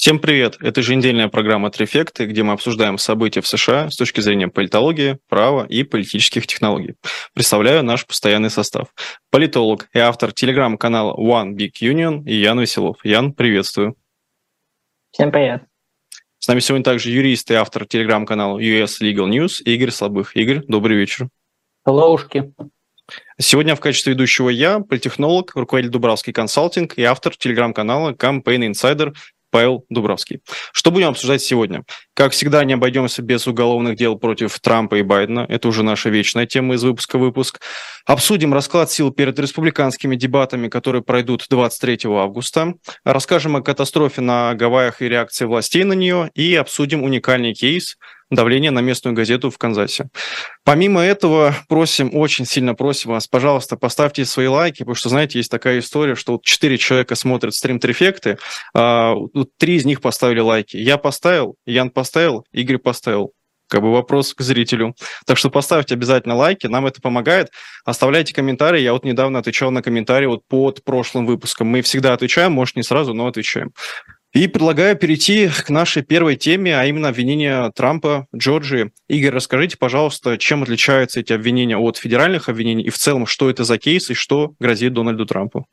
Всем привет! Это еженедельная программа «Трефекты», где мы обсуждаем события в США с точки зрения политологии, права и политических технологий. Представляю наш постоянный состав. Политолог и автор телеграм-канала One Big Union и Ян Веселов. Ян, приветствую. Всем привет. С нами сегодня также юрист и автор телеграм-канала US Legal News Игорь Слабых. Игорь, добрый вечер. Helloушки. Сегодня в качестве ведущего я, политехнолог, руководитель Дубравский консалтинг и автор телеграм-канала Campaign Insider Павел Дубровский. Что будем обсуждать сегодня? Как всегда, не обойдемся без уголовных дел против Трампа и Байдена. Это уже наша вечная тема из выпуска в выпуск. Обсудим расклад сил перед республиканскими дебатами, которые пройдут 23 августа. Расскажем о катастрофе на Гавайях и реакции властей на нее. И обсудим уникальный кейс – давление на местную газету в Канзасе. Помимо этого, просим, очень сильно просим вас, пожалуйста, поставьте свои лайки, потому что, знаете, есть такая история, что вот четыре человека смотрят стрим Трефекты, а, три из них поставили лайки. Я поставил, Ян поставил, Игорь поставил как бы вопрос к зрителю. Так что поставьте обязательно лайки, нам это помогает. Оставляйте комментарии. Я вот недавно отвечал на комментарии вот под прошлым выпуском. Мы всегда отвечаем, может, не сразу, но отвечаем. И предлагаю перейти к нашей первой теме, а именно обвинения Трампа Джорджии. Игорь, расскажите, пожалуйста, чем отличаются эти обвинения от федеральных обвинений и в целом, что это за кейс и что грозит Дональду Трампу?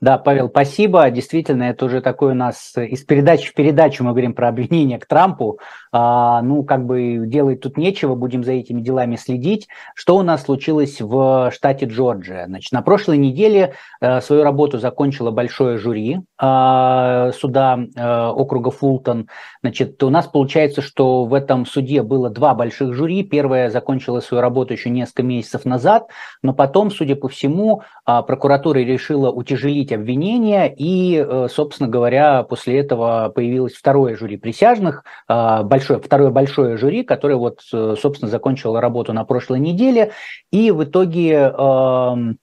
Да, Павел, спасибо. Действительно, это уже такой у нас из передачи в передачу мы говорим про обвинения к Трампу. А, ну, как бы делать тут нечего, будем за этими делами следить. Что у нас случилось в штате Джорджия? Значит, на прошлой неделе э, свою работу закончило большое жюри э, суда э, округа Фултон. Значит, у нас получается, что в этом суде было два больших жюри. Первое закончило свою работу еще несколько месяцев назад, но потом, судя по всему, э, прокуратура решила утяжелить обвинения, и, э, собственно говоря, после этого появилось второе жюри присяжных, э, большое, второе большое жюри, которое вот, э, собственно, закончило работу на прошлой неделе, и в итоге эм,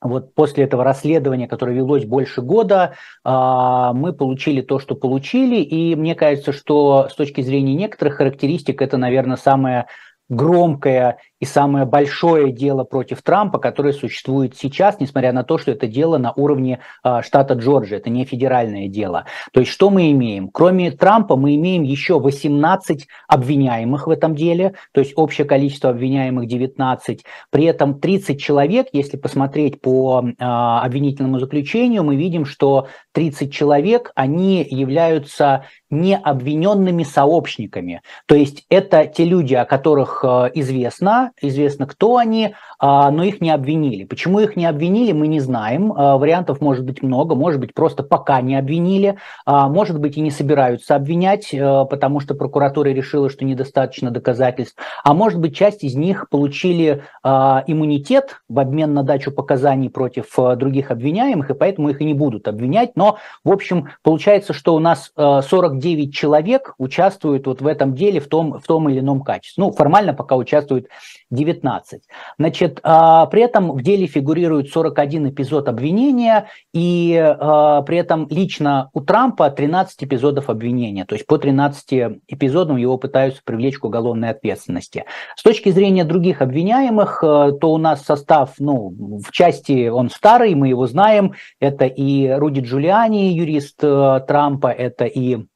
вот после этого расследования, которое велось больше года, мы получили то, что получили, и мне кажется, что с точки зрения некоторых характеристик это, наверное, самое громкое и самое большое дело против Трампа, которое существует сейчас, несмотря на то, что это дело на уровне э, штата Джорджия, это не федеральное дело. То есть что мы имеем? Кроме Трампа мы имеем еще 18 обвиняемых в этом деле, то есть общее количество обвиняемых 19. При этом 30 человек, если посмотреть по э, обвинительному заключению, мы видим, что 30 человек, они являются необвиненными сообщниками. То есть это те люди, о которых э, известно, известно, кто они, а, но их не обвинили. Почему их не обвинили, мы не знаем. А, вариантов может быть много, может быть просто пока не обвинили, а, может быть и не собираются обвинять, потому что прокуратура решила, что недостаточно доказательств, а может быть часть из них получили иммунитет в обмен на дачу показаний против других обвиняемых, и поэтому их и не будут обвинять. Но, в общем, получается, что у нас 49 человек участвуют вот в этом деле в том, в том или ином качестве. Ну, формально пока участвуют 19. Значит, а, при этом в деле фигурирует 41 эпизод обвинения, и а, при этом лично у Трампа 13 эпизодов обвинения, то есть по 13 эпизодам его пытаются привлечь к уголовной ответственности. С точки зрения других обвиняемых, а, то у нас состав, ну, в части он старый, мы его знаем, это и Руди Джулиани, юрист Трампа, это и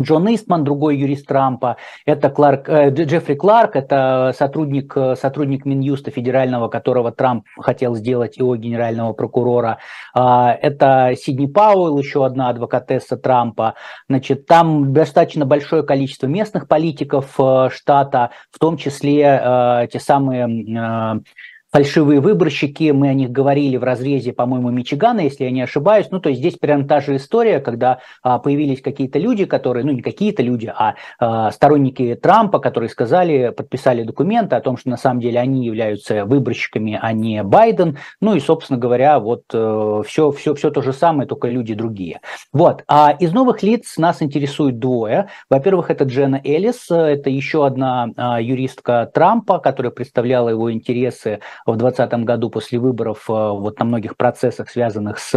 Джон Истман, другой юрист Трампа, это Кларк, э, Джеффри Кларк, это сотрудник, э, сотрудник Минюста федерального, которого Трамп хотел сделать его генерального прокурора. Э, это Сидни Пауэлл, еще одна адвокатесса Трампа. Значит, там достаточно большое количество местных политиков э, штата, в том числе те самые фальшивые выборщики, мы о них говорили в разрезе, по-моему, Мичигана, если я не ошибаюсь. Ну, то есть здесь прям та же история, когда а, появились какие-то люди, которые, ну, не какие-то люди, а, а сторонники Трампа, которые сказали, подписали документы о том, что на самом деле они являются выборщиками, а не Байден. Ну и, собственно говоря, вот э, все, все, все то же самое, только люди другие. Вот. А из новых лиц нас интересует двое. Во-первых, это Джена Эллис, это еще одна а, юристка Трампа, которая представляла его интересы в 2020 году после выборов э, вот на многих процессах, связанных с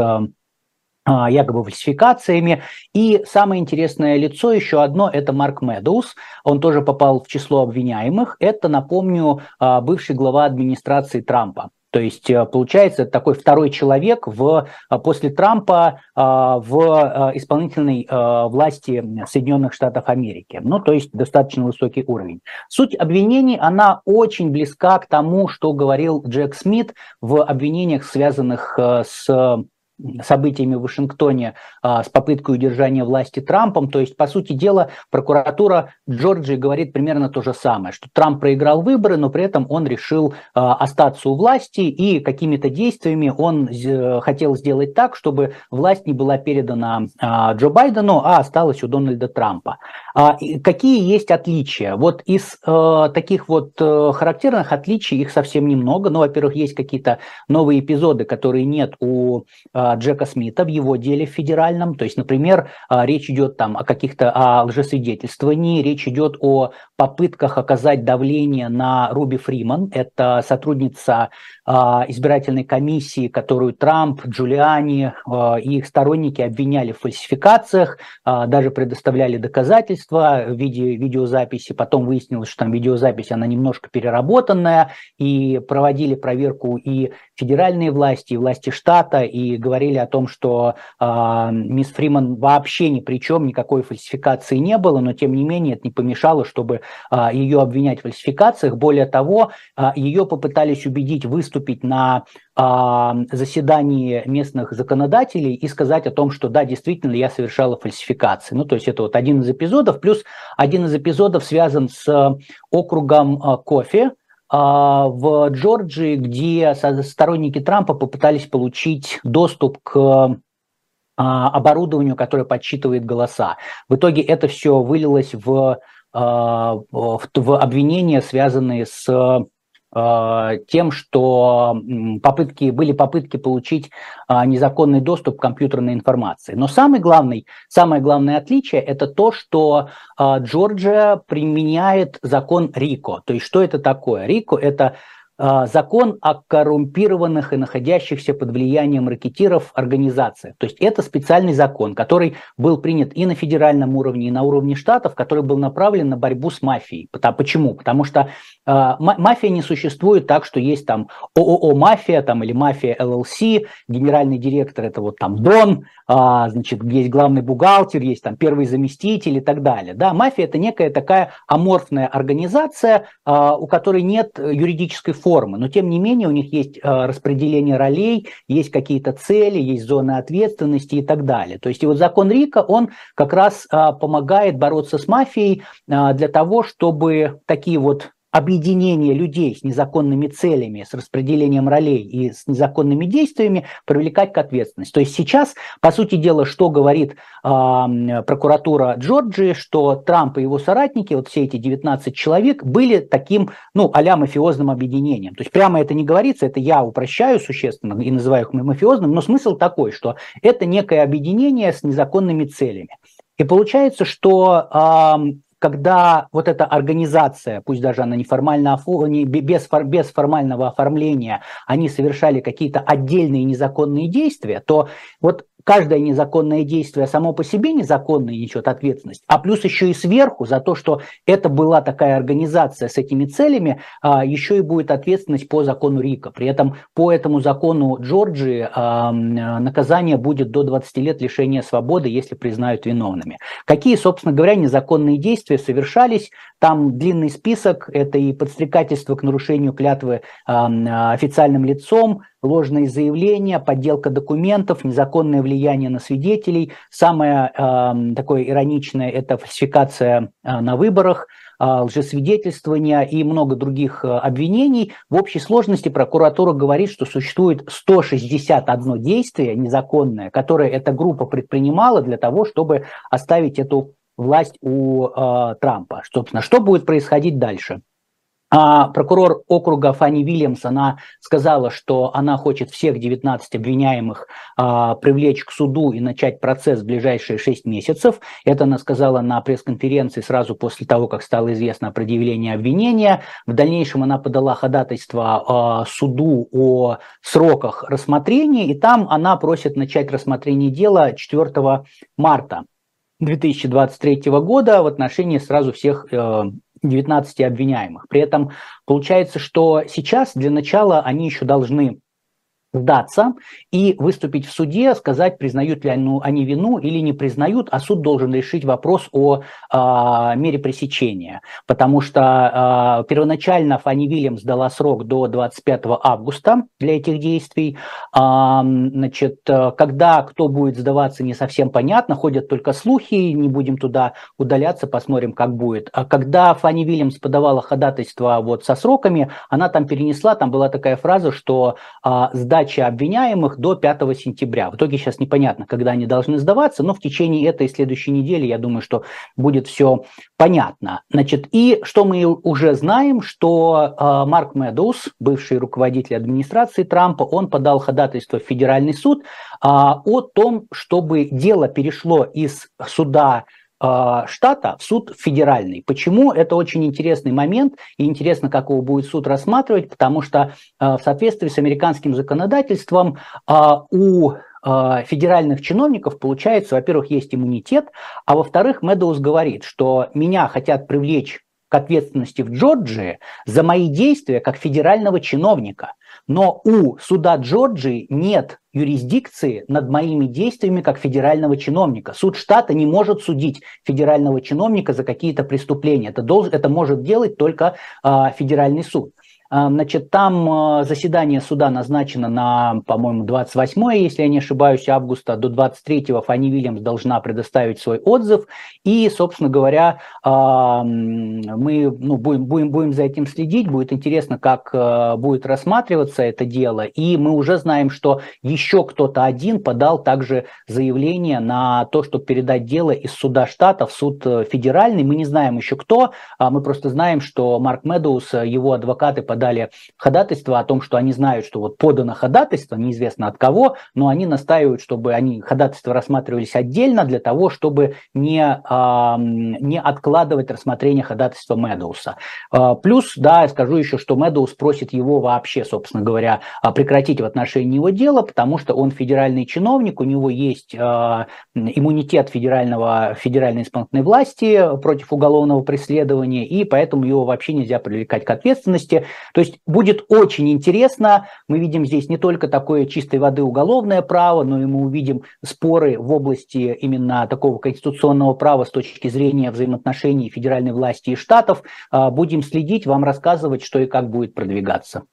а, якобы фальсификациями. И самое интересное лицо еще одно – это Марк Медоуз. Он тоже попал в число обвиняемых. Это, напомню, бывший глава администрации Трампа. То есть, э, получается, такой второй человек в, э, после Трампа э, в исполнительной власти Соединенных Штатов Америки. Ну, то есть, достаточно высокий уровень. Суть обвинений, она очень близка к тому, что говорил Джек Смит в обвинениях, связанных с событиями в Вашингтоне а, с попыткой удержания власти Трампом. То есть, по сути дела, прокуратура Джорджии говорит примерно то же самое, что Трамп проиграл выборы, но при этом он решил а, остаться у власти и какими-то действиями он хотел сделать так, чтобы власть не была передана а, Джо Байдену, а осталась у Дональда Трампа. Какие есть отличия? Вот из э, таких вот э, характерных отличий их совсем немного. Ну, во-первых, есть какие-то новые эпизоды, которые нет у э, Джека Смита в его деле федеральном. То есть, например, э, речь идет там о каких-то о лжесвидетельствовании, речь идет о попытках оказать давление на Руби Фриман. Это сотрудница избирательной комиссии, которую Трамп, Джулиани э, и их сторонники обвиняли в фальсификациях, э, даже предоставляли доказательства в виде видеозаписи. Потом выяснилось, что там видеозапись, она немножко переработанная. И проводили проверку и федеральные власти, и власти штата, и говорили о том, что мисс Фриман вообще ни при чем, никакой фальсификации не было, но тем не менее это не помешало, чтобы а, ее обвинять в фальсификациях. Более того, ее попытались убедить выступить на заседании местных законодателей и сказать о том, что да, действительно, я совершала фальсификации. Ну, то есть это вот один из эпизодов, плюс один из эпизодов связан с округом а, Кофе, а, в Джорджии, где сторонники Трампа попытались получить доступ к а, оборудованию, которое подсчитывает голоса. В итоге это все вылилось в, в, обвинения, связанные с Э, тем, что попытки, были попытки получить а, незаконный доступ к компьютерной информации. Но самый главный, самое главное отличие – это то, что а, Джорджия применяет закон РИКО. То есть что это такое? РИКО – это закон о коррумпированных и находящихся под влиянием ракетиров организациях. То есть это специальный закон, который был принят и на федеральном уровне, и на уровне штатов, который был направлен на борьбу с мафией. Почему? Потому что э, мафия не существует так, что есть там ООО «Мафия» там, или «Мафия ЛЛС», генеральный директор – это вот там Дон, э, значит, есть главный бухгалтер, есть там первый заместитель и так далее. Да, мафия – это некая такая аморфная организация, у которой нет юридической формы формы, но тем не менее у них есть э, распределение ролей, есть какие-то цели, есть зоны ответственности и так далее. То есть и вот закон Рика, он как раз э, помогает бороться с мафией э, для того, чтобы такие вот объединение людей с незаконными целями, с распределением ролей и с незаконными действиями привлекать к ответственности. То есть сейчас, по сути дела, что говорит э, прокуратура Джорджии, что Трамп и его соратники, вот все эти 19 человек, были таким, ну, а мафиозным объединением. То есть прямо это не говорится, это я упрощаю существенно и называю их мафиозным, но смысл такой, что это некое объединение с незаконными целями. И получается, что когда вот эта организация, пусть даже она неформально, не, без, без формального оформления, они совершали какие-то отдельные незаконные действия, то вот каждое незаконное действие само по себе незаконное несет ответственность, а плюс еще и сверху за то, что это была такая организация с этими целями, а, еще и будет ответственность по закону Рика. При этом по этому закону Джорджии а, наказание будет до 20 лет лишения свободы, если признают виновными. Какие, собственно говоря, незаконные действия совершались? Там длинный список, это и подстрекательство к нарушению клятвы официальным лицом, ложные заявления, подделка документов, незаконное влияние на свидетелей. Самое э, такое ироничное – это фальсификация э, на выборах, э, лжесвидетельствование и много других э, обвинений. В общей сложности прокуратура говорит, что существует 161 действие незаконное, которое эта группа предпринимала для того, чтобы оставить эту власть у э, Трампа. Собственно, что будет происходить дальше? А прокурор округа Фанни Вильямс, она сказала, что она хочет всех 19 обвиняемых а, привлечь к суду и начать процесс в ближайшие 6 месяцев. Это она сказала на пресс-конференции сразу после того, как стало известно о предъявлении обвинения. В дальнейшем она подала ходатайство а, суду о сроках рассмотрения, и там она просит начать рассмотрение дела 4 марта 2023 года в отношении сразу всех э, 19 обвиняемых. При этом получается, что сейчас для начала они еще должны сдаться и выступить в суде, сказать, признают ли они вину или не признают, а суд должен решить вопрос о э, мере пресечения. Потому что э, первоначально Фанни Вильямс дала срок до 25 августа для этих действий. Э, значит, когда кто будет сдаваться, не совсем понятно, ходят только слухи, не будем туда удаляться, посмотрим, как будет. А когда Фанни Вильямс подавала ходатайство вот со сроками, она там перенесла, там была такая фраза, что э, сдать сдачи обвиняемых до 5 сентября. В итоге сейчас непонятно, когда они должны сдаваться, но в течение этой и следующей недели, я думаю, что будет все понятно. Значит, и что мы уже знаем, что э, Марк Медоуз, бывший руководитель администрации Трампа, он подал ходатайство в федеральный суд э, о том, чтобы дело перешло из суда штата в суд федеральный. Почему? Это очень интересный момент, и интересно, как его будет суд рассматривать, потому что а, в соответствии с американским законодательством а, у федеральных чиновников, получается, во-первых, есть иммунитет, а во-вторых, Медоуз говорит, что меня хотят привлечь к ответственности в Джорджии за мои действия как федерального чиновника. Но у суда Джорджии нет юрисдикции над моими действиями как федерального чиновника. Суд штата не может судить федерального чиновника за какие-то преступления. Это, должен, это может делать только э, федеральный суд. А, значит, там а, заседание суда назначено на, по-моему, 28, если я не ошибаюсь, августа. До 23-го Фанни Вильямс должна предоставить свой отзыв. И, собственно говоря, а, мы ну, будем, будем, будем за этим следить. Будет интересно, как будет рассматриваться это дело. И мы уже знаем, что еще кто-то один подал также заявление на то, чтобы передать дело из суда штата в суд э, федеральный. Мы не знаем еще кто. Мы просто знаем, что Марк Медоус, его адвокаты подали дали ходатайство о том, что они знают, что вот подано ходатайство, неизвестно от кого, но они настаивают, чтобы они ходатайства рассматривались отдельно для того, чтобы не, а, не откладывать рассмотрение ходатайства Медоуса. А, плюс, да, я скажу еще, что Медоус просит его вообще, собственно говоря, а, прекратить в отношении него дело, потому что он федеральный чиновник, у него есть иммунитет федерального, федеральной исполнительной власти против уголовного преследования, и поэтому его вообще нельзя привлекать к ответственности. То есть будет очень интересно. Мы видим здесь не только такое чистой воды уголовное право, но и мы увидим споры в области именно такого конституционного права с точки зрения взаимоотношений федеральной власти и штатов. А, будем следить, вам рассказывать, что и как будет продвигаться.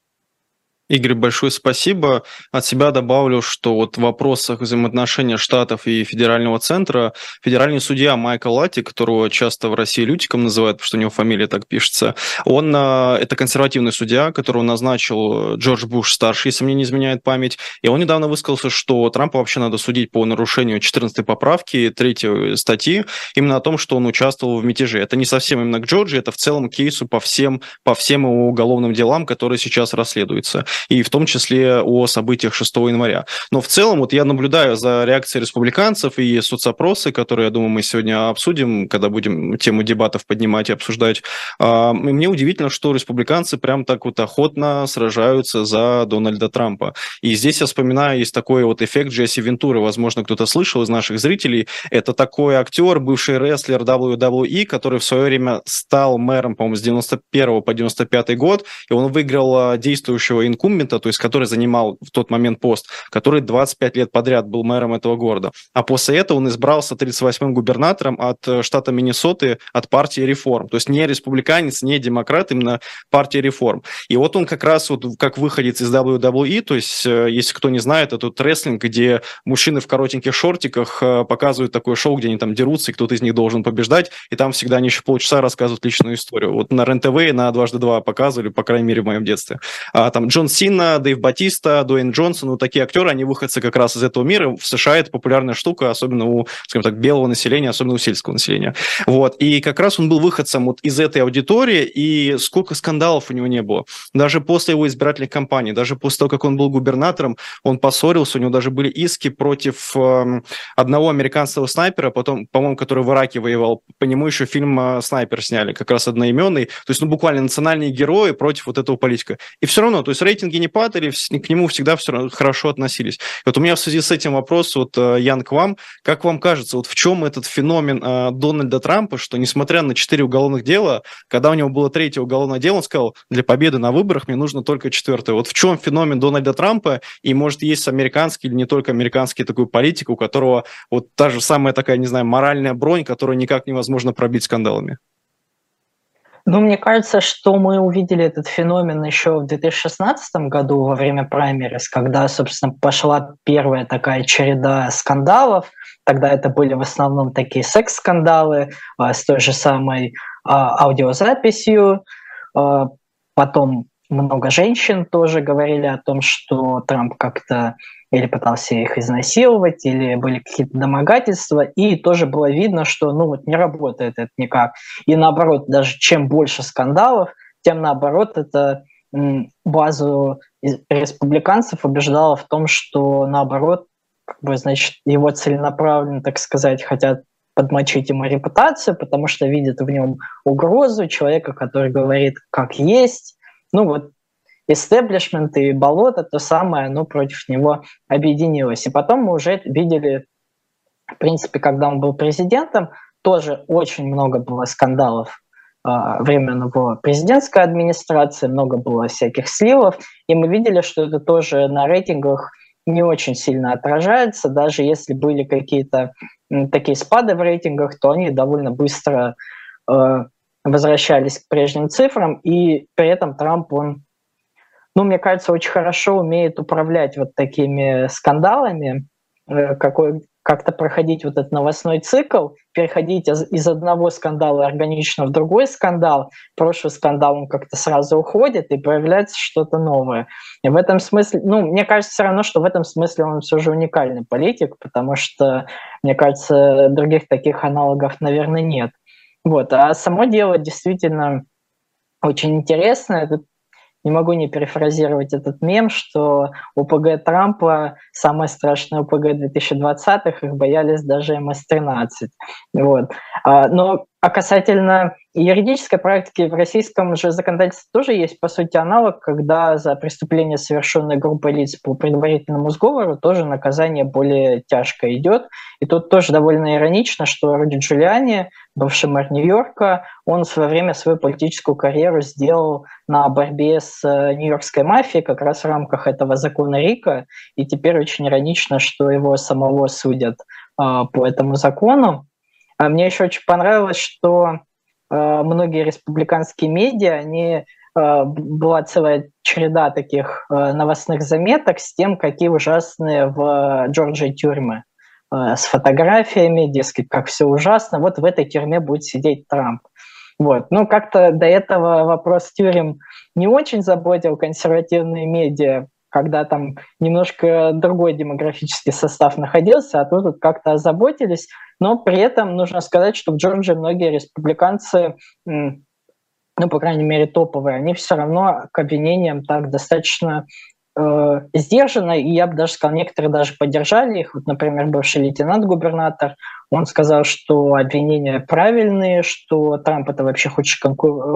Игорь, большое спасибо. От себя добавлю, что вот в вопросах взаимоотношения штатов и федерального центра федеральный судья Майкл Лати, которого часто в России Лютиком называют, потому что у него фамилия так пишется, он а, это консервативный судья, которого назначил Джордж Буш старший, если мне не изменяет память, и он недавно высказался, что Трампа вообще надо судить по нарушению 14 поправки 3 статьи, именно о том, что он участвовал в мятеже. Это не совсем именно к Джорджи, это в целом кейсу по всем, по всем его уголовным делам, которые сейчас расследуются и в том числе о событиях 6 января. Но в целом вот я наблюдаю за реакцией республиканцев и соцопросы, которые, я думаю, мы сегодня обсудим, когда будем тему дебатов поднимать и обсуждать. А, мне удивительно, что республиканцы прям так вот охотно сражаются за Дональда Трампа. И здесь я вспоминаю, есть такой вот эффект Джесси Вентуры, возможно, кто-то слышал из наших зрителей. Это такой актер, бывший рестлер WWE, который в свое время стал мэром, по-моему, с 91 по 95 год, и он выиграл а, действующего инкум инкумбента, то есть который занимал в тот момент пост, который 25 лет подряд был мэром этого города. А после этого он избрался 38-м губернатором от э, штата Миннесоты от партии реформ. То есть не республиканец, не демократ, именно партия реформ. И вот он как раз вот как выходец из WWE, то есть э, если кто не знает, это тут рестлинг, где мужчины в коротеньких шортиках э, показывают такое шоу, где они там дерутся, и кто-то из них должен побеждать, и там всегда они еще полчаса рассказывают личную историю. Вот на РЕН-ТВ и на «Дважды два» показывали, по крайней мере, в моем детстве. А, там Джон Сина, Дэйв Батиста, Дуэйн Джонсон, ну, такие актеры, они выходцы как раз из этого мира. В США это популярная штука, особенно у, скажем так, белого населения, особенно у сельского населения. Вот. И как раз он был выходцем вот из этой аудитории, и сколько скандалов у него не было. Даже после его избирательной кампании, даже после того, как он был губернатором, он поссорился, у него даже были иски против э, одного американского снайпера, потом, по-моему, который в Ираке воевал. По нему еще фильм э, «Снайпер» сняли, как раз одноименный. То есть, ну, буквально национальные герои против вот этого политика. И все равно, то есть рейтинг рейтинги не падали, к нему всегда все хорошо относились. И вот у меня в связи с этим вопрос, вот, э, Ян, к вам. Как вам кажется, вот в чем этот феномен э, Дональда Трампа, что несмотря на четыре уголовных дела, когда у него было третье уголовное дело, он сказал, для победы на выборах мне нужно только четвертое. Вот в чем феномен Дональда Трампа, и может есть американский или не только американский такой политик, у которого вот та же самая такая, не знаю, моральная бронь, которую никак невозможно пробить скандалами? Ну, мне кажется, что мы увидели этот феномен еще в 2016 году во время праймерис, когда, собственно, пошла первая такая череда скандалов. Тогда это были в основном такие секс-скандалы а, с той же самой а, аудиозаписью. А, потом много женщин тоже говорили о том, что Трамп как-то или пытался их изнасиловать, или были какие-то домогательства, и тоже было видно, что ну вот не работает это никак. И наоборот, даже чем больше скандалов, тем наоборот это базу республиканцев убеждало в том, что наоборот, как бы, значит, его целенаправленно, так сказать, хотят подмочить ему репутацию, потому что видят в нем угрозу человека, который говорит как есть. Ну вот истеблишмент и болото, то самое, оно против него объединилось. И потом мы уже видели, в принципе, когда он был президентом, тоже очень много было скандалов а, времен его президентской администрации, много было всяких сливов, и мы видели, что это тоже на рейтингах не очень сильно отражается, даже если были какие-то такие спады в рейтингах, то они довольно быстро э, возвращались к прежним цифрам, и при этом Трамп, он ну, мне кажется, очень хорошо умеет управлять вот такими скандалами, э, какой, как-то проходить вот этот новостной цикл, переходить из, одного скандала органично в другой скандал, прошлый скандал он как-то сразу уходит и появляется что-то новое. И в этом смысле, ну, мне кажется все равно, что в этом смысле он все же уникальный политик, потому что, мне кажется, других таких аналогов, наверное, нет. Вот. А само дело действительно очень интересно. Это не могу не перефразировать этот мем, что ОПГ Трампа, самое страшное ОПГ 2020-х, их боялись даже МС-13. Вот. А, но а касательно юридической практики в российском же законодательстве тоже есть, по сути, аналог, когда за преступление, совершенное группой лиц по предварительному сговору, тоже наказание более тяжкое идет. И тут тоже довольно иронично, что Руди Джулиани, бывший мэр Нью-Йорка, он в свое время свою политическую карьеру сделал на борьбе с э, нью-йоркской мафией как раз в рамках этого закона Рика. И теперь очень иронично, что его самого судят э, по этому закону. А мне еще очень понравилось, что э, многие республиканские медиа, они э, была целая череда таких э, новостных заметок с тем, какие ужасные в Джорджии тюрьмы. Э, с фотографиями, дескать, как все ужасно. Вот в этой тюрьме будет сидеть Трамп. Вот. Ну, как-то до этого вопрос тюрем не очень заботил консервативные медиа, когда там немножко другой демографический состав находился, а тут как-то озаботились. Но при этом нужно сказать, что в Джорджии многие республиканцы, ну, по крайней мере, топовые, они все равно к обвинениям так достаточно э, сдержанно, и я бы даже сказал, некоторые даже поддержали их. Вот, например, бывший лейтенант-губернатор, он сказал, что обвинения правильные, что Трамп это вообще худший,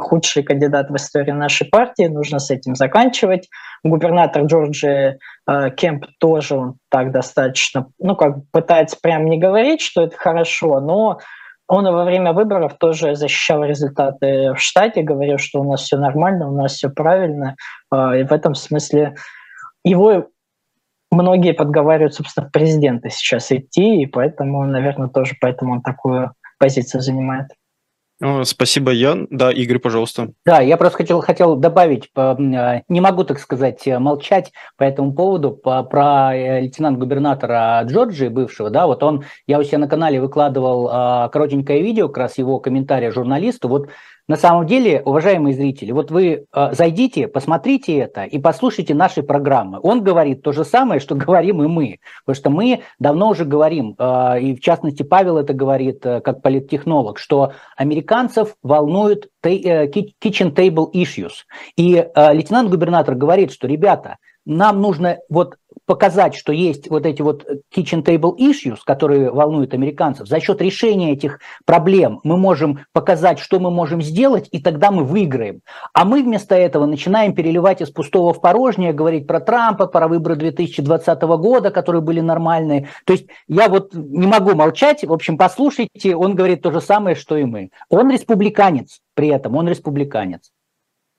худший кандидат в истории нашей партии, нужно с этим заканчивать. Губернатор Джорджии э, Кемп тоже он так достаточно, ну как пытается прям не говорить, что это хорошо, но он во время выборов тоже защищал результаты в штате, говорил, что у нас все нормально, у нас все правильно. Э, и в этом смысле его многие подговаривают, собственно, президента сейчас идти, и поэтому, наверное, тоже поэтому он такую позицию занимает. Спасибо, Ян. Да, Игорь, пожалуйста. Да, я просто хотел, хотел добавить, э, не могу, так сказать, молчать по этому поводу, по, про э, лейтенант-губернатора Джорджии, бывшего, да, вот он, я у себя на канале выкладывал а, коротенькое видео, как раз его комментария журналисту, вот на самом деле, уважаемые зрители, вот вы э, зайдите, посмотрите это и послушайте наши программы. Он говорит то же самое, что говорим и мы. Потому что мы давно уже говорим, э, и в частности Павел это говорит э, как политтехнолог, что американцев волнуют э, kitchen table issues. И э, лейтенант-губернатор говорит, что, ребята, нам нужно вот показать, что есть вот эти вот kitchen table issues, которые волнуют американцев, за счет решения этих проблем мы можем показать, что мы можем сделать, и тогда мы выиграем. А мы вместо этого начинаем переливать из пустого в порожнее, говорить про Трампа, про выборы 2020 года, которые были нормальные. То есть я вот не могу молчать, в общем, послушайте, он говорит то же самое, что и мы. Он республиканец при этом, он республиканец.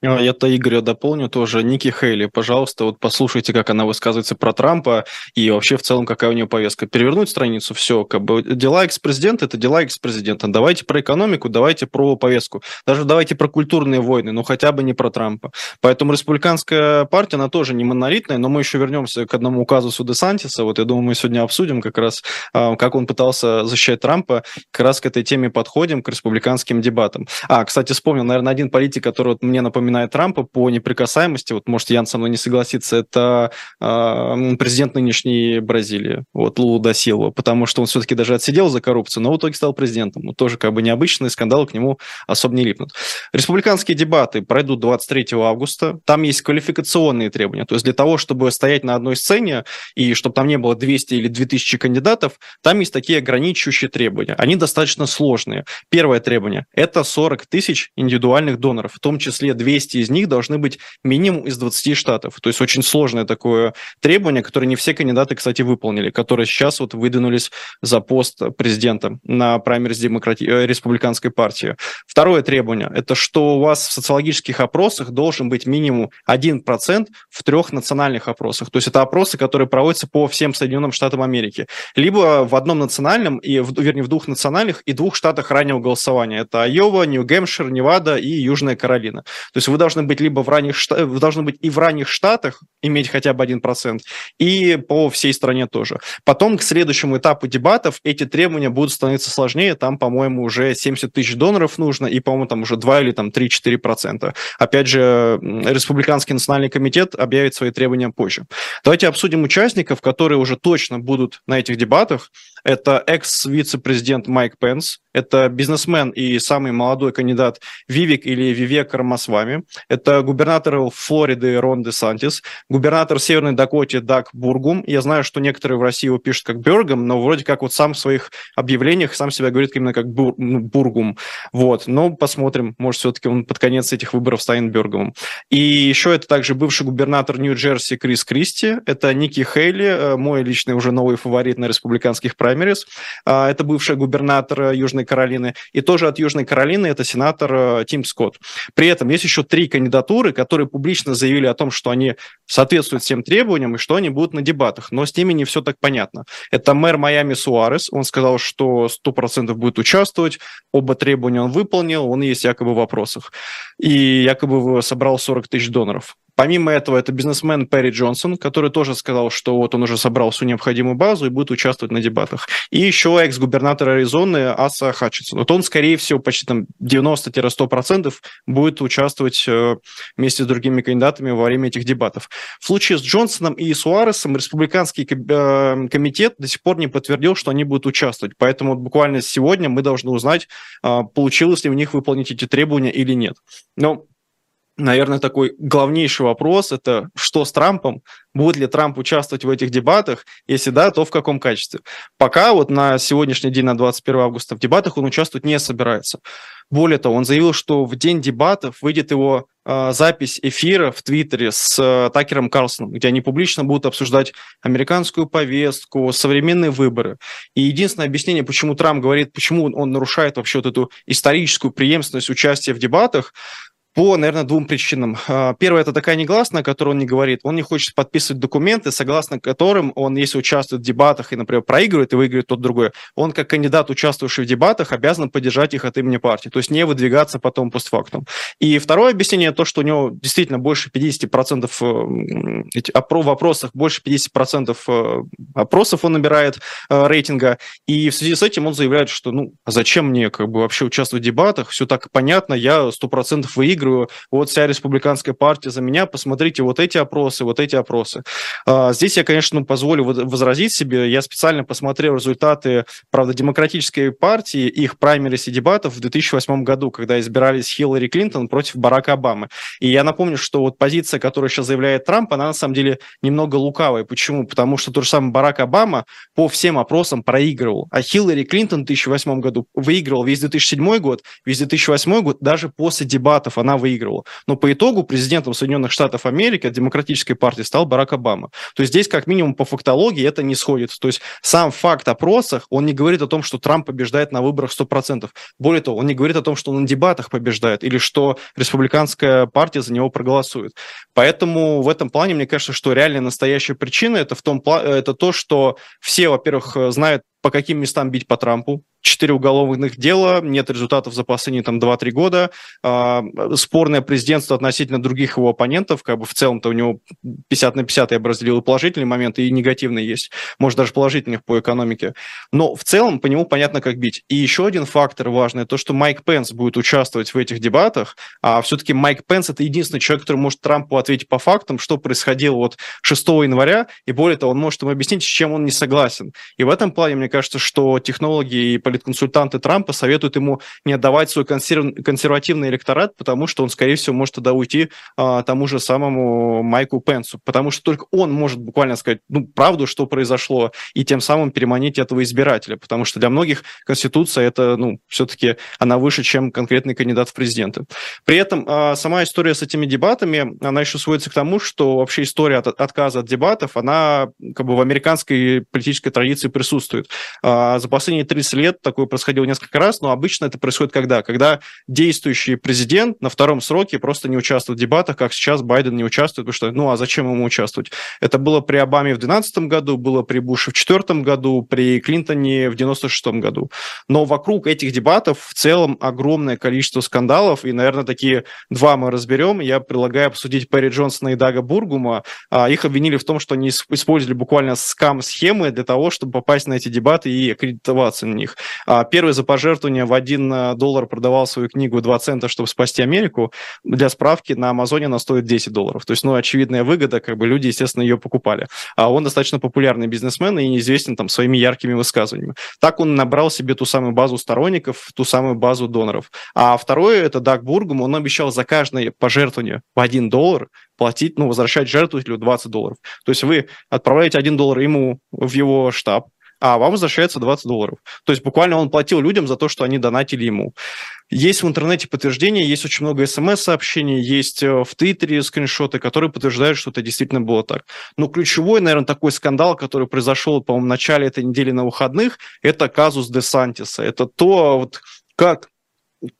А, я-то Игоря дополню тоже. Ники Хейли, пожалуйста, вот послушайте, как она высказывается про Трампа и вообще в целом какая у нее повестка. Перевернуть страницу, все, как бы дела экс-президента – это дела экс-президента. Давайте про экономику, давайте про повестку. Даже давайте про культурные войны, но хотя бы не про Трампа. Поэтому республиканская партия, она тоже не монолитная, но мы еще вернемся к одному указу Суда Сантиса. Вот я думаю, мы сегодня обсудим как раз, а, как он пытался защищать Трампа. Как раз к этой теме подходим, к республиканским дебатам. А, кстати, вспомнил, наверное, один политик, который вот мне напоминает напоминает Трампа по неприкасаемости, вот, может, Ян со мной не согласится, это э, президент нынешней Бразилии, вот, Лулу да Силва, потому что он все-таки даже отсидел за коррупцию, но в итоге стал президентом. Ну, тоже как бы необычный скандал, к нему особо не липнут. Республиканские дебаты пройдут 23 августа, там есть квалификационные требования, то есть для того, чтобы стоять на одной сцене и чтобы там не было 200 или 2000 кандидатов, там есть такие ограничивающие требования. Они достаточно сложные. Первое требование – это 40 тысяч индивидуальных доноров, в том числе 200 200 из них должны быть минимум из 20 штатов. То есть очень сложное такое требование, которое не все кандидаты, кстати, выполнили, которые сейчас вот выдвинулись за пост президента на праймериз демократи... Э, республиканской партии. Второе требование – это что у вас в социологических опросах должен быть минимум 1% в трех национальных опросах. То есть это опросы, которые проводятся по всем Соединенным Штатам Америки. Либо в одном национальном, и, вернее, в двух национальных и двух штатах раннего голосования. Это Айова, Нью-Гэмпшир, Невада и Южная Каролина. То есть вы должны быть либо в ранних, вы должны быть и в ранних штатах, иметь хотя бы 1%, и по всей стране тоже. Потом к следующему этапу дебатов эти требования будут становиться сложнее, там, по-моему, уже 70 тысяч доноров нужно, и, по-моему, там уже 2 или там 3-4%. Опять же, Республиканский национальный комитет объявит свои требования позже. Давайте обсудим участников, которые уже точно будут на этих дебатах. Это экс-вице-президент Майк Пенс, это бизнесмен и самый молодой кандидат Вивик или Вивек Рамасвами, это губернатор Флориды Рон де Сантис, губернатор Северной Дакоте Даг Бургум. Я знаю, что некоторые в России его пишут как Бергом, но вроде как вот сам в своих объявлениях сам себя говорит именно как Бур, ну, Бургум. Вот, но посмотрим, может, все-таки он под конец этих выборов станет Бергомом. И еще это также бывший губернатор Нью-Джерси Крис Кристи, это Ники Хейли, э, мой личный уже новый фаворит на республиканских праймерис. Это бывший губернатор Южной Каролины. И тоже от Южной Каролины это сенатор э, Тим Скотт. При этом есть еще три кандидатуры, которые публично заявили о том, что они соответствуют всем требованиям и что они будут на дебатах. Но с ними не все так понятно. Это мэр Майами Суарес. Он сказал, что 100% будет участвовать. Оба требования он выполнил. Он есть якобы в вопросах. И якобы собрал 40 тысяч доноров. Помимо этого, это бизнесмен Перри Джонсон, который тоже сказал, что вот он уже собрал всю необходимую базу и будет участвовать на дебатах. И еще экс-губернатор Аризоны Аса Хатчинсон. Вот он, скорее всего, почти там 90-100% будет участвовать э, вместе с другими кандидатами во время этих дебатов. В случае с Джонсоном и Суаресом республиканский э, комитет до сих пор не подтвердил, что они будут участвовать. Поэтому буквально сегодня мы должны узнать, э, получилось ли у них выполнить эти требования или нет. Но наверное, такой главнейший вопрос – это что с Трампом? Будет ли Трамп участвовать в этих дебатах? Если да, то в каком качестве? Пока вот на сегодняшний день, на 21 августа, в дебатах он участвовать не собирается. Более того, он заявил, что в день дебатов выйдет его э, запись эфира в Твиттере с э, Такером Карлсоном, где они публично будут обсуждать американскую повестку, современные выборы. И единственное объяснение, почему Трамп говорит, почему он нарушает вообще вот эту историческую преемственность участия в дебатах, по, наверное, двум причинам. А, первое – это такая негласная, о которой он не говорит. Он не хочет подписывать документы, согласно которым он, если участвует в дебатах и, например, проигрывает и выигрывает тот другой, он, как кандидат, участвующий в дебатах, обязан поддержать их от имени партии, то есть не выдвигаться потом постфактум. И второе объяснение – то, что у него действительно больше 50% э, эти, в вопросах, больше 50% э, опросов он набирает э, рейтинга, и в связи с этим он заявляет, что ну, а зачем мне как бы вообще участвовать в дебатах, все так понятно, я 100% выиграю, выиграю, вот вся республиканская партия за меня, посмотрите вот эти опросы, вот эти опросы. А, здесь я, конечно, ну, позволю возразить себе, я специально посмотрел результаты, правда, демократической партии, их праймерис и дебатов в 2008 году, когда избирались Хиллари Клинтон против Барака Обамы. И я напомню, что вот позиция, которую сейчас заявляет Трамп, она на самом деле немного лукавая. Почему? Потому что тот же самый Барак Обама по всем опросам проигрывал, а Хиллари Клинтон в 2008 году выигрывал весь 2007 год, весь 2008 год, даже после дебатов она выигрывала. Но по итогу президентом Соединенных Штатов Америки от Демократической партии стал Барак Обама. То есть здесь как минимум по фактологии это не сходит. То есть сам факт опросах, он не говорит о том, что Трамп побеждает на выборах 100%. Более того, он не говорит о том, что он на дебатах побеждает или что республиканская партия за него проголосует. Поэтому в этом плане мне кажется, что реальная настоящая причина это в том это то, что все, во-первых, знают по каким местам бить по Трампу, четыре уголовных дела, нет результатов за последние там 2-3 года, э, спорное президентство относительно других его оппонентов, как бы в целом-то у него 50 на 50 я бы разделил и положительные моменты, и негативные есть, может даже положительных по экономике. Но в целом по нему понятно, как бить. И еще один фактор важный, то, что Майк Пенс будет участвовать в этих дебатах, а все-таки Майк Пенс это единственный человек, который может Трампу ответить по фактам, что происходило вот 6 января, и более того, он может ему объяснить, с чем он не согласен. И в этом плане, мне кажется, что технологии и политконсультанты Трампа советуют ему не отдавать свой консерв... консервативный электорат, потому что он, скорее всего, может тогда уйти а, тому же самому Майку Пенсу, потому что только он может буквально сказать ну, правду, что произошло, и тем самым переманить этого избирателя, потому что для многих Конституция это, ну, все-таки она выше, чем конкретный кандидат в президенты. При этом а, сама история с этими дебатами, она еще сводится к тому, что вообще история от, отказа от дебатов, она как бы в американской политической традиции присутствует. А, за последние 30 лет такое происходило несколько раз, но обычно это происходит когда? Когда действующий президент на втором сроке просто не участвует в дебатах, как сейчас Байден не участвует, потому что, ну, а зачем ему участвовать? Это было при Обаме в 2012 году, было при Буше в 2004 году, при Клинтоне в 1996 году. Но вокруг этих дебатов в целом огромное количество скандалов, и, наверное, такие два мы разберем. Я предлагаю обсудить Перри Джонсона и Дага Бургума. А, их обвинили в том, что они использовали буквально скам-схемы для того, чтобы попасть на эти дебаты и аккредитоваться на них. А, первый за пожертвование в 1 э, доллар продавал свою книгу 2 цента, чтобы спасти Америку. Для справки, на Амазоне она стоит 10 долларов. То есть, ну, очевидная выгода, как бы люди, естественно, ее покупали. А он достаточно популярный бизнесмен и неизвестен там своими яркими высказываниями. Так он набрал себе ту самую базу сторонников, ту самую базу доноров. А второе, это Даг Бургум, он обещал за каждое пожертвование в 1 доллар платить, ну, возвращать жертвователю 20 долларов. То есть вы отправляете 1 доллар ему в его штаб, а вам возвращается 20 долларов. То есть буквально он платил людям за то, что они донатили ему. Есть в интернете подтверждения, есть очень много смс-сообщений, есть э, в Твиттере скриншоты, которые подтверждают, что это действительно было так. Но ключевой, наверное, такой скандал, который произошел, по-моему, в начале этой недели на выходных, это казус Де Сантиса. Это то, вот, как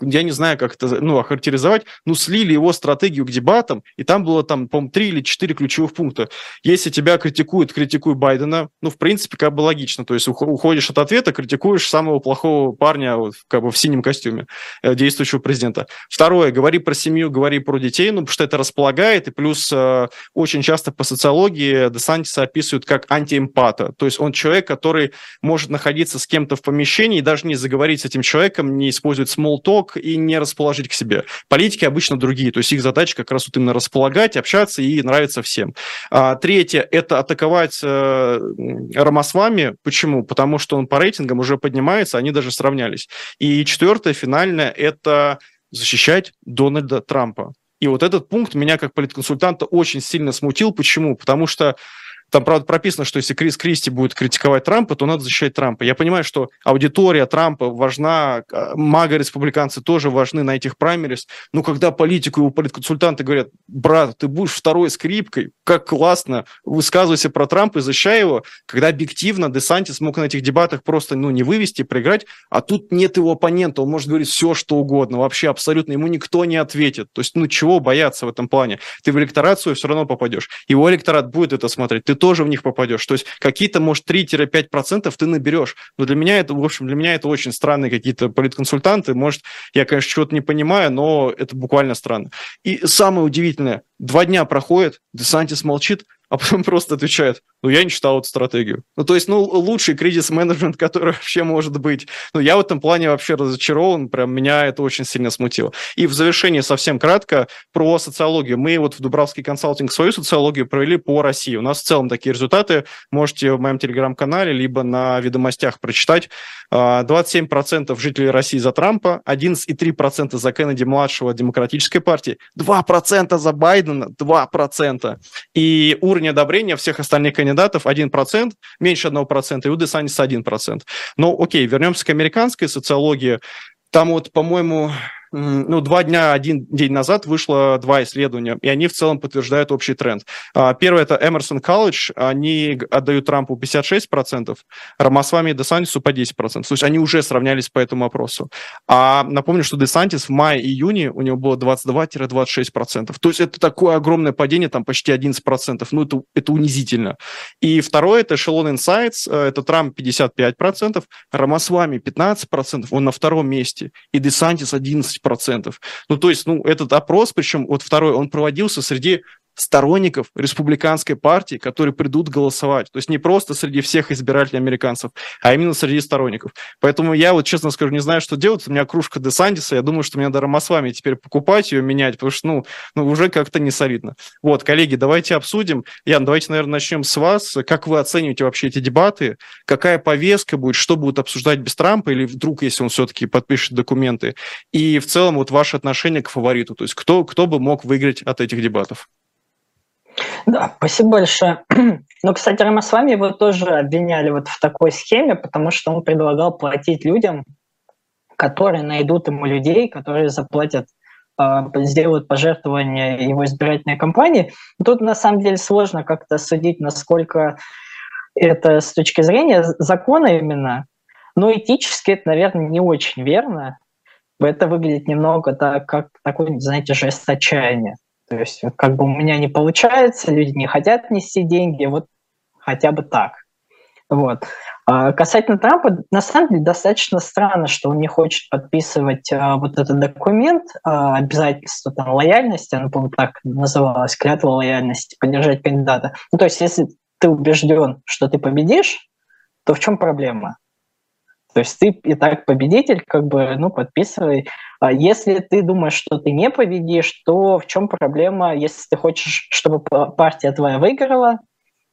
я не знаю, как это ну, охарактеризовать, ну, слили его стратегию к дебатам, и там было, там, по-моему, три или четыре ключевых пункта. Если тебя критикуют, критикуй Байдена, ну, в принципе, как бы логично, то есть уходишь от ответа, критикуешь самого плохого парня вот, как бы в синем костюме э, действующего президента. Второе, говори про семью, говори про детей, ну, потому что это располагает, и плюс э, очень часто по социологии Десантиса описывают как антиэмпата, то есть он человек, который может находиться с кем-то в помещении и даже не заговорить с этим человеком, не использовать small talk, поток и не расположить к себе. Политики обычно другие, то есть их задача как раз вот именно располагать, общаться и нравится всем. А, третье – это атаковать э, Рамасвами. Почему? Потому что он по рейтингам уже поднимается, они даже сравнялись. И четвертое, финальное – это защищать Дональда Трампа. И вот этот пункт меня как политконсультанта очень сильно смутил. Почему? Потому что там, правда, прописано, что если Крис Кристи будет критиковать Трампа, то надо защищать Трампа. Я понимаю, что аудитория Трампа важна, а, мага-республиканцы тоже важны на этих праймерис, но когда политику и политконсультанты говорят, брат, ты будешь второй скрипкой, как классно, высказывайся про Трампа и защищай его, когда объективно Десантис мог на этих дебатах просто ну, не вывести, проиграть, а тут нет его оппонента, он может говорить все, что угодно, вообще абсолютно, ему никто не ответит. То есть, ну, чего бояться в этом плане? Ты в электорат свой все равно попадешь. Его электорат будет это смотреть, ты тоже в них попадешь. То есть какие-то, может, 3-5% ты наберешь. Но для меня это, в общем, для меня это очень странные какие-то политконсультанты. Может, я, конечно, чего-то не понимаю, но это буквально странно. И самое удивительное, два дня проходит, Десантис молчит, а потом просто отвечает, ну, я не читал эту стратегию. Ну, то есть, ну, лучший кризис-менеджмент, который вообще может быть. Ну, я в этом плане вообще разочарован, прям меня это очень сильно смутило. И в завершение совсем кратко про социологию. Мы вот в Дубравский консалтинг свою социологию провели по России. У нас в целом такие результаты можете в моем телеграм-канале либо на ведомостях прочитать. 27% а, жителей России за Трампа, 11,3% за Кеннеди-младшего демократической партии, 2% за Байдена, 2%. И уровень одобрения всех остальных кандидатов 1%, меньше 1%, и у Десантиса 1%. Но окей, вернемся к американской социологии. Там вот, по-моему, ну, два дня, один день назад вышло два исследования, и они в целом подтверждают общий тренд. А, первое – это Эмерсон Колледж, они отдают Трампу 56%, Рамасвами и Десантису по 10%. То есть они уже сравнялись по этому опросу. А напомню, что Десантис в мае-июне у него было 22-26%. То есть это такое огромное падение, там почти 11%. Ну, это, это унизительно. И второе – это Эшелон Insights, э, это Трамп 55%, Рамасвами 15%, он на втором месте, и Десантис 11%. 10%. Ну, то есть, ну, этот опрос, причем вот второй, он проводился среди сторонников республиканской партии, которые придут голосовать. То есть не просто среди всех избирателей американцев, а именно среди сторонников. Поэтому я вот, честно скажу, не знаю, что делать. У меня кружка Десантиса, я думаю, что мне надо Рамасвами теперь покупать ее, менять, потому что, ну, ну уже как-то не солидно. Вот, коллеги, давайте обсудим. Ян, давайте, наверное, начнем с вас. Как вы оцениваете вообще эти дебаты? Какая повестка будет? Что будут обсуждать без Трампа? Или вдруг, если он все-таки подпишет документы? И в целом вот ваше отношение к фавориту. То есть кто, кто бы мог выиграть от этих дебатов? Да, спасибо большое. Но, кстати, Рома, с вами его тоже обвиняли вот в такой схеме, потому что он предлагал платить людям, которые найдут ему людей, которые заплатят а, сделают пожертвования его избирательной кампании. Тут на самом деле сложно как-то судить, насколько это с точки зрения закона именно, но этически это, наверное, не очень верно. Это выглядит немного так, как такой, знаете, жест отчаяния. То есть как бы у меня не получается, люди не хотят нести деньги, вот хотя бы так. Вот. А касательно Трампа, на самом деле достаточно странно, что он не хочет подписывать а, вот этот документ, а, обязательство там, лояльности, оно, по-моему, так называлось, клятва лояльности, поддержать кандидата. Ну, то есть если ты убежден, что ты победишь, то в чем проблема? То есть ты и так победитель, как бы, ну, подписывай. А если ты думаешь, что ты не победишь, то в чем проблема, если ты хочешь, чтобы партия твоя выиграла,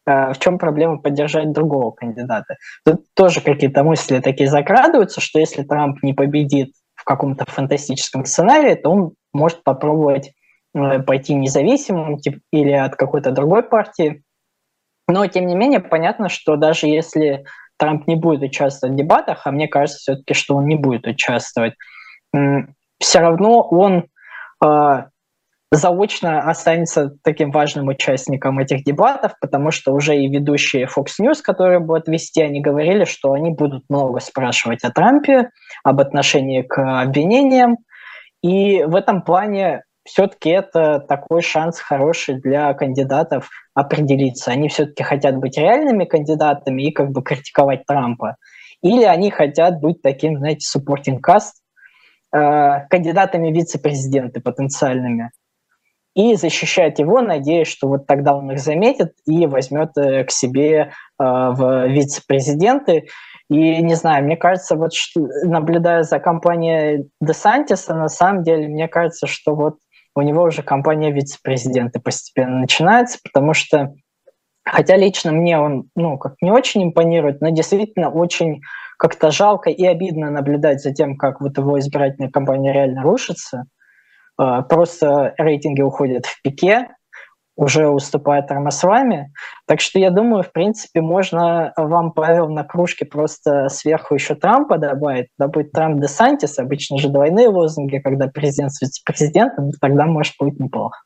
а в чем проблема поддержать другого кандидата? Тут тоже какие-то мысли такие закрадываются, что если Трамп не победит в каком-то фантастическом сценарии, то он может попробовать э, пойти независимым тип, или от какой-то другой партии. Но, тем не менее, понятно, что даже если Трамп не будет участвовать в дебатах, а мне кажется все-таки, что он не будет участвовать, все равно он э, заочно останется таким важным участником этих дебатов, потому что уже и ведущие Fox News, которые будут вести, они говорили, что они будут много спрашивать о Трампе, об отношении к обвинениям. И в этом плане все-таки это такой шанс хороший для кандидатов определиться. Они все-таки хотят быть реальными кандидатами и как бы критиковать Трампа. Или они хотят быть таким, знаете, supporting cast, э, кандидатами вице-президенты потенциальными. И защищать его, надеясь, что вот тогда он их заметит и возьмет э, к себе э, в вице-президенты. И не знаю, мне кажется, вот что, наблюдая за компанией Десантиса, на самом деле, мне кажется, что вот у него уже компания вице-президента постепенно начинается, потому что, хотя лично мне он, ну, как не очень импонирует, но действительно очень как-то жалко и обидно наблюдать за тем, как вот его избирательная кампания реально рушится. А, просто рейтинги уходят в пике, уже уступает Рамасвами. Так что я думаю, в принципе, можно вам, Павел, на кружке просто сверху еще Трампа добавить. Да будет Трамп Десантис, обычно же двойные лозунги, когда президент с вице-президентом, тогда, может, будет неплохо.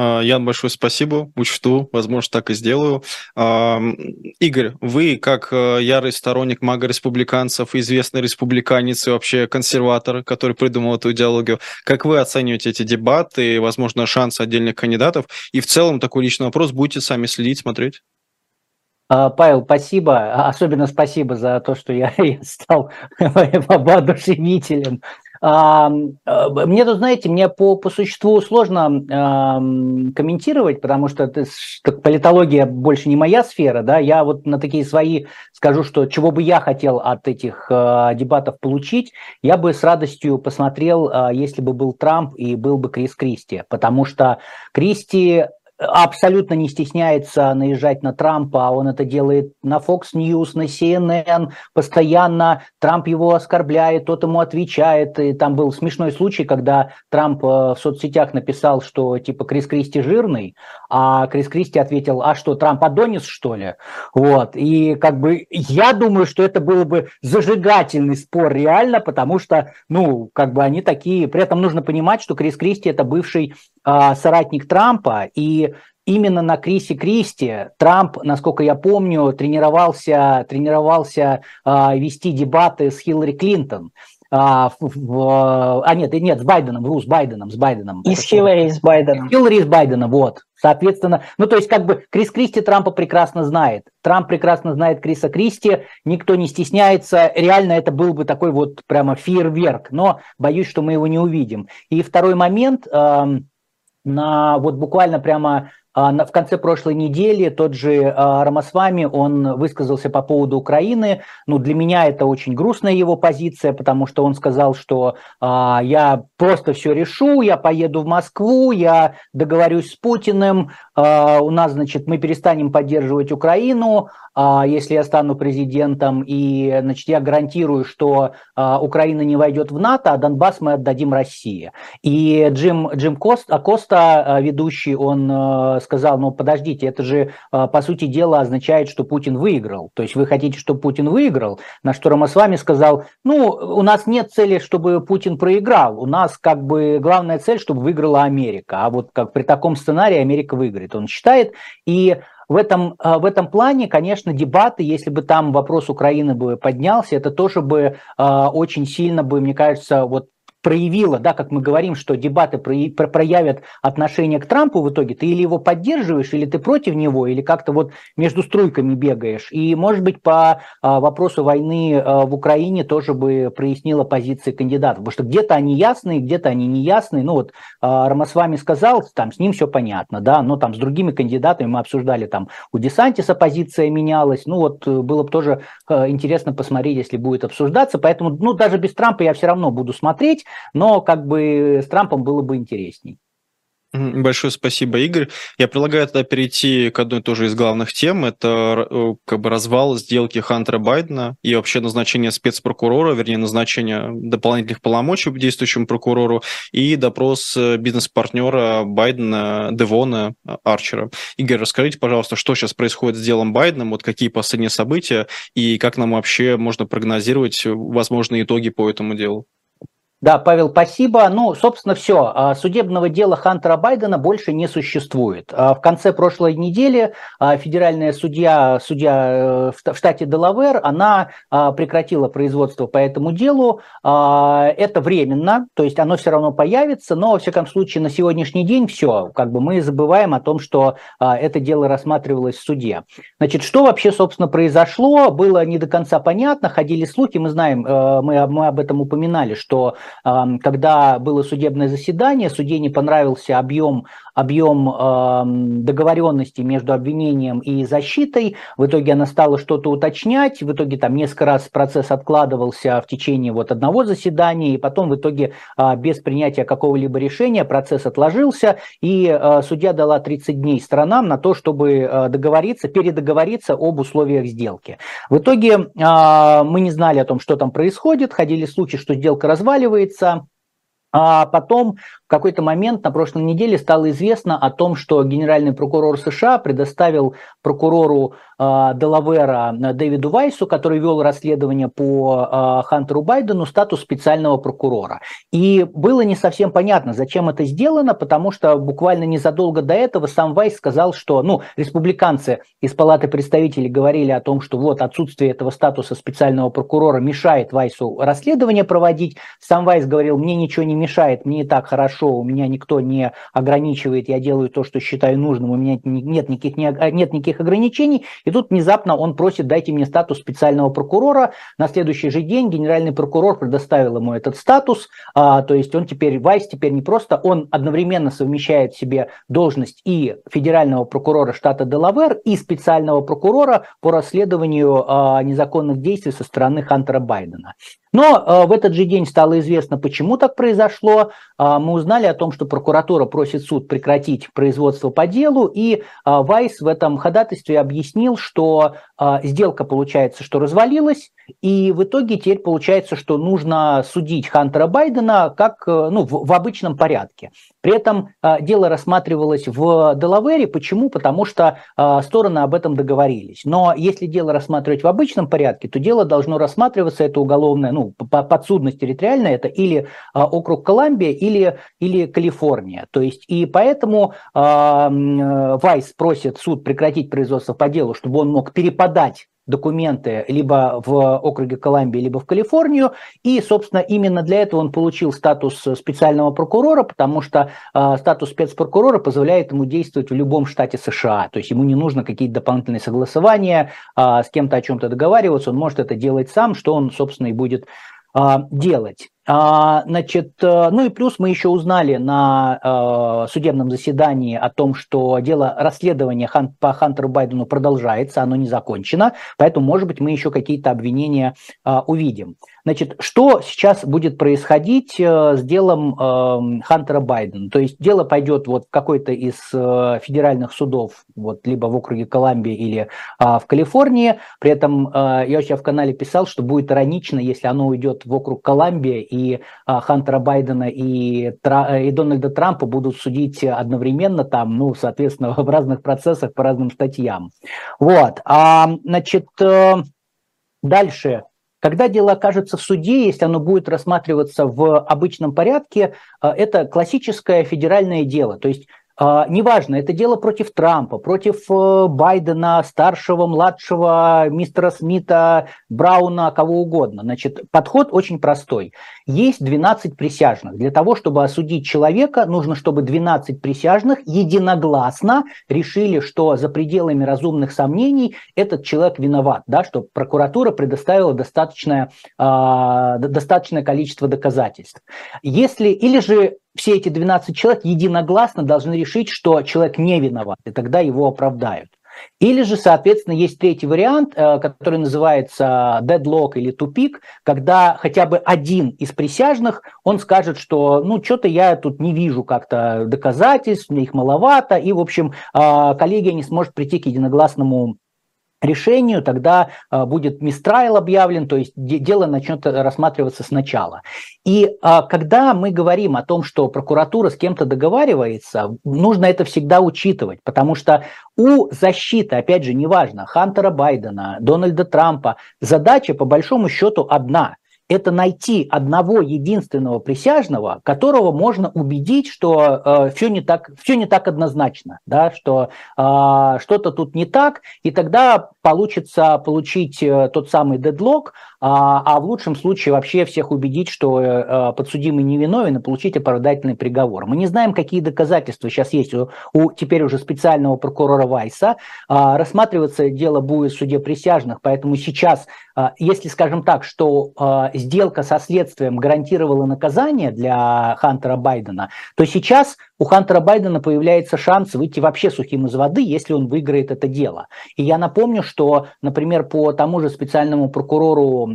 А, Ян, большое спасибо, учту, возможно, так и сделаю. А, Игорь, вы, как э, ярый сторонник мага-республиканцев, известный республиканец и вообще консерватор, который придумал эту идеологию, как вы оцениваете эти дебаты, возможно, шансы отдельных кандидатов? И в целом такой личный вопрос, будете сами следить, смотреть? А, Павел, спасибо. Особенно спасибо за то, что я, я стал воодушевителем мне тут, знаете, мне по, по существу сложно э, комментировать, потому что это, политология больше не моя сфера, да, я вот на такие свои скажу, что чего бы я хотел от этих э, дебатов получить, я бы с радостью посмотрел, э, если бы был Трамп и был бы Крис Кристи, потому что Кристи абсолютно не стесняется наезжать на Трампа, а он это делает на Fox News, на CNN, постоянно Трамп его оскорбляет, тот ему отвечает. И там был смешной случай, когда Трамп э, в соцсетях написал, что типа Крис Кристи жирный, а Крис Кристи ответил, а что, Трамп Адонис, что ли? Вот, и как бы я думаю, что это было бы зажигательный спор реально, потому что, ну, как бы они такие, при этом нужно понимать, что Крис Кристи это бывший э, соратник Трампа, и именно на Крисе Кристи Трамп, насколько я помню, тренировался, тренировался э, вести дебаты с Хиллари Клинтон. А, в, а нет, нет, с Байденом, вру, с Байденом, с Байденом. И с Хиллари, с Байденом. Хиллари с Байденом, вот. Соответственно, ну то есть как бы Крис Кристи Трампа прекрасно знает. Трамп прекрасно знает Криса Кристи, никто не стесняется. Реально это был бы такой вот прямо фейерверк, но боюсь, что мы его не увидим. И второй момент, э, на вот буквально прямо в конце прошлой недели тот же а, Рамасвами, он высказался по поводу Украины. Ну, для меня это очень грустная его позиция, потому что он сказал, что а, я просто все решу, я поеду в Москву, я договорюсь с Путиным, у нас, значит, мы перестанем поддерживать Украину, если я стану президентом, и, значит, я гарантирую, что Украина не войдет в НАТО, а Донбасс мы отдадим России. И Джим, Джим Кост, Коста, ведущий, он сказал, ну подождите, это же а, по сути дела означает, что Путин выиграл. То есть вы хотите, чтобы Путин выиграл? На что Рамасвами сказал, ну у нас нет цели, чтобы Путин проиграл. У нас как бы главная цель, чтобы выиграла Америка. А вот как при таком сценарии Америка выиграет. Он считает. И в этом, а, в этом плане, конечно, дебаты, если бы там вопрос Украины бы поднялся, это тоже бы э, очень сильно бы, мне кажется, вот проявила, да, как мы говорим, что дебаты проявят отношение к Трампу в итоге, ты или его поддерживаешь, или ты против него, или как-то вот между струйками бегаешь. И, может быть, по а, вопросу войны а, в Украине тоже бы прояснила позиции кандидатов, потому что где-то они ясные, где-то они не ясные. Ну вот а, Рамасвами сказал, там с ним все понятно, да, но там с другими кандидатами мы обсуждали, там у Десантиса позиция менялась, ну вот э, было бы тоже э, интересно посмотреть, если будет обсуждаться, поэтому, ну даже без Трампа я все равно буду смотреть, но как бы с Трампом было бы интересней. Большое спасибо, Игорь. Я предлагаю тогда перейти к одной тоже из главных тем. Это э, как бы развал сделки Хантера Байдена и вообще назначение спецпрокурора, вернее, назначение дополнительных полномочий действующему прокурору и допрос э, бизнес-партнера Байдена Девона Арчера. Игорь, расскажите, пожалуйста, что сейчас происходит с делом Байдена, вот какие последние события и как нам вообще можно прогнозировать возможные итоги по этому делу? Да, Павел, спасибо. Ну, собственно, все. А, судебного дела Хантера Байдена больше не существует. А, в конце прошлой недели а, федеральная судья, судья э, в штате Делавер, она прекратила производство по этому делу. Это временно, то есть оно все равно появится, но, во всяком случае, на сегодняшний день все. Как бы мы забываем о том, что это дело рассматривалось в суде. Значит, что вообще, собственно, произошло, было не до конца понятно, ходили слухи, мы знаем, э, мы, мы об этом упоминали, что когда было судебное заседание, суде не понравился объем, объем договоренности между обвинением и защитой. В итоге она стала что-то уточнять. В итоге там несколько раз процесс откладывался в течение вот одного заседания, и потом в итоге а, без принятия какого-либо решения процесс отложился, и а, судья дала 30 дней сторонам на то, чтобы а, договориться, передоговориться об условиях сделки. В итоге мы не знали о том, что там происходит, ходили слухи, что сделка разваливается, оказывается, а потом в какой-то момент на прошлой неделе стало известно о том, что генеральный прокурор США предоставил прокурору э, Делавера Дэвиду Вайсу, который вел расследование по э, Хантеру Байдену, статус специального прокурора. И было не совсем понятно, зачем это сделано, потому что буквально незадолго до этого сам Вайс сказал, что ну, республиканцы из Палаты представителей говорили о том, что вот отсутствие этого статуса специального прокурора мешает Вайсу расследование проводить. Сам Вайс говорил, мне ничего не мешает, мне и так хорошо у меня никто не ограничивает, я делаю то, что считаю нужным, у меня нет никаких, нет никаких ограничений, и тут внезапно он просит, дайте мне статус специального прокурора, на следующий же день генеральный прокурор предоставил ему этот статус, а, то есть он теперь, Вайс теперь не просто, он одновременно совмещает в себе должность и федерального прокурора штата Делавер, и специального прокурора по расследованию а, незаконных действий со стороны Хантера Байдена. Но э, в этот же день стало известно, почему так произошло. Э, мы узнали о том, что прокуратура просит суд прекратить производство по делу, и э, Вайс в этом ходатайстве объяснил, что сделка, получается, что развалилась, и в итоге теперь получается, что нужно судить Хантера Байдена как э, ну, в, в обычном порядке. При этом э, дело рассматривалось в Делавере. Почему? Потому что э, стороны об этом договорились. Но если дело рассматривать в обычном порядке, то дело должно рассматриваться, это уголовное, ну, подсудность территориальная, это или э, округ Колумбия, или, или Калифорния. То есть, и поэтому Вайс просит суд прекратить производство по делу, чтобы он мог переподать документы либо в округе Колумбия, либо в Калифорнию. И, собственно, именно для этого он получил статус специального прокурора, потому что э, статус спецпрокурора позволяет ему действовать в любом штате США. То есть ему не нужно какие-то дополнительные согласования, э, с кем-то о чем-то договариваться, он может это делать сам, что он, собственно, и будет э, делать. А, значит, э, ну и плюс мы еще узнали на э, судебном заседании о том, что дело расследования по Хантеру Байдену продолжается, оно не закончено, поэтому, может быть, мы еще какие-то обвинения э, увидим. Значит, что сейчас будет происходить с делом эм, Хантера Байдена? То есть дело пойдет вот в какой-то из федеральных судов, вот либо в округе Колумбия или в Калифорнии. При этом я у в канале писал, что будет иронично, если оно уйдет в округ Колумбия и а, Хантера Байдена, и, и Дональда Трампа будут судить одновременно там, ну, соответственно, в разных процессах по разным статьям. Вот. А, значит, э, дальше. Когда дело окажется в суде, если оно будет рассматриваться в обычном порядке, э, это классическое федеральное дело. То есть неважно, это дело против Трампа, против э, Байдена, старшего, младшего, мистера Смита, Брауна, кого угодно. Значит, подход очень простой. Есть 12 присяжных. Для того, чтобы осудить человека, нужно, чтобы 12 присяжных единогласно решили, что за пределами разумных сомнений этот человек виноват, да, что прокуратура предоставила достаточное, э, достаточное количество доказательств. Если, или же все эти 12 человек единогласно должны решить, что человек не виноват, и тогда его оправдают. Или же, соответственно, есть третий вариант, э, который называется deadlock или тупик, когда хотя бы один из присяжных, он скажет, что ну что-то я тут не вижу как-то доказательств, мне их маловато, и, в общем, э, коллегия не сможет прийти к единогласному решению, тогда э, будет мистрайл объявлен, то есть дело начнет рассматриваться сначала. И а, когда мы говорим о том, что прокуратура с кем-то договаривается, нужно это всегда учитывать, потому что у защиты, опять же, неважно, Хантера Байдена, Дональда Трампа, задача по большому счету одна – это найти одного единственного присяжного, которого можно убедить, что э, все не так, все не так однозначно, да, что э, что-то тут не так, и тогда получится получить э, тот самый дедлог, а, а в лучшем случае вообще всех убедить, что э, подсудимый невиновен и получить оправдательный приговор. Мы не знаем, какие доказательства сейчас есть у, у теперь уже специального прокурора Вайса. А, рассматриваться дело будет в суде присяжных, поэтому сейчас, а, если скажем так, что сделка со следствием гарантировала наказание для Хантера Байдена, то сейчас у Хантера Байдена появляется шанс выйти вообще сухим из воды, если он выиграет это дело. И я напомню, что, например, по тому же специальному прокурору э,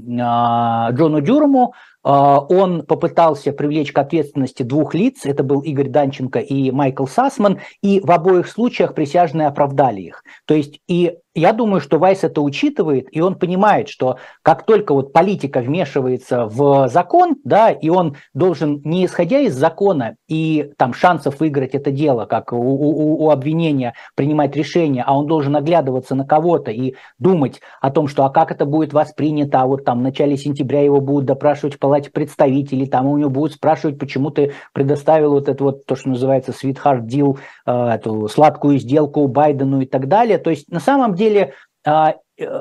Джону Дюрому а, он попытался привлечь к ответственности двух лиц, это был Игорь Данченко и Майкл Сасман, и в обоих случаях присяжные оправдали их. То есть и я думаю, что Вайс это учитывает, и он понимает, что как только вот политика вмешивается в закон, да, и он должен, не исходя из закона и там шансов выиграть это дело, как у, у, у обвинения принимать решение, а он должен оглядываться на кого-то и думать о том, что а как это будет воспринято, а вот там в начале сентября его будут допрашивать в палате представителей, там у него будут спрашивать, почему ты предоставил вот это вот то, что называется sweetheart deal, э, эту сладкую сделку Байдену и так далее. То есть на самом деле деле а,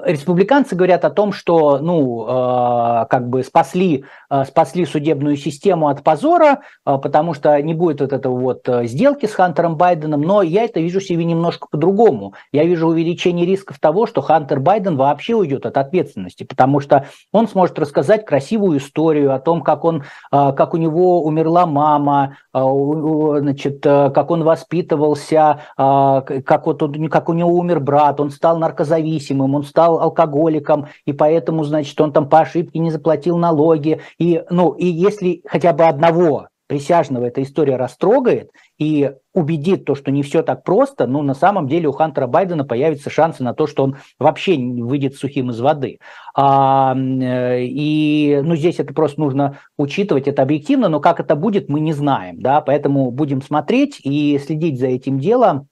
республиканцы говорят о том, что, ну, э, как бы спасли, э, спасли судебную систему от позора, э, потому что не будет вот этого вот сделки с Хантером Байденом, но я это вижу себе немножко по-другому. Я вижу увеличение рисков того, что Хантер Байден вообще уйдет от ответственности, потому что он сможет рассказать красивую историю о том, как он, как у него умерла мама, значит, как он воспитывался, как, вот, как у него умер брат, он стал наркозависимым, он стал алкоголиком, и поэтому, значит, он там по ошибке не заплатил налоги. И, ну, и если хотя бы одного присяжного эта история растрогает и убедит то, что не все так просто, ну, на самом деле у Хантера Байдена появятся шансы на то, что он вообще выйдет сухим из воды. А, и, ну, здесь это просто нужно учитывать, это объективно, но как это будет, мы не знаем, да, поэтому будем смотреть и следить за этим делом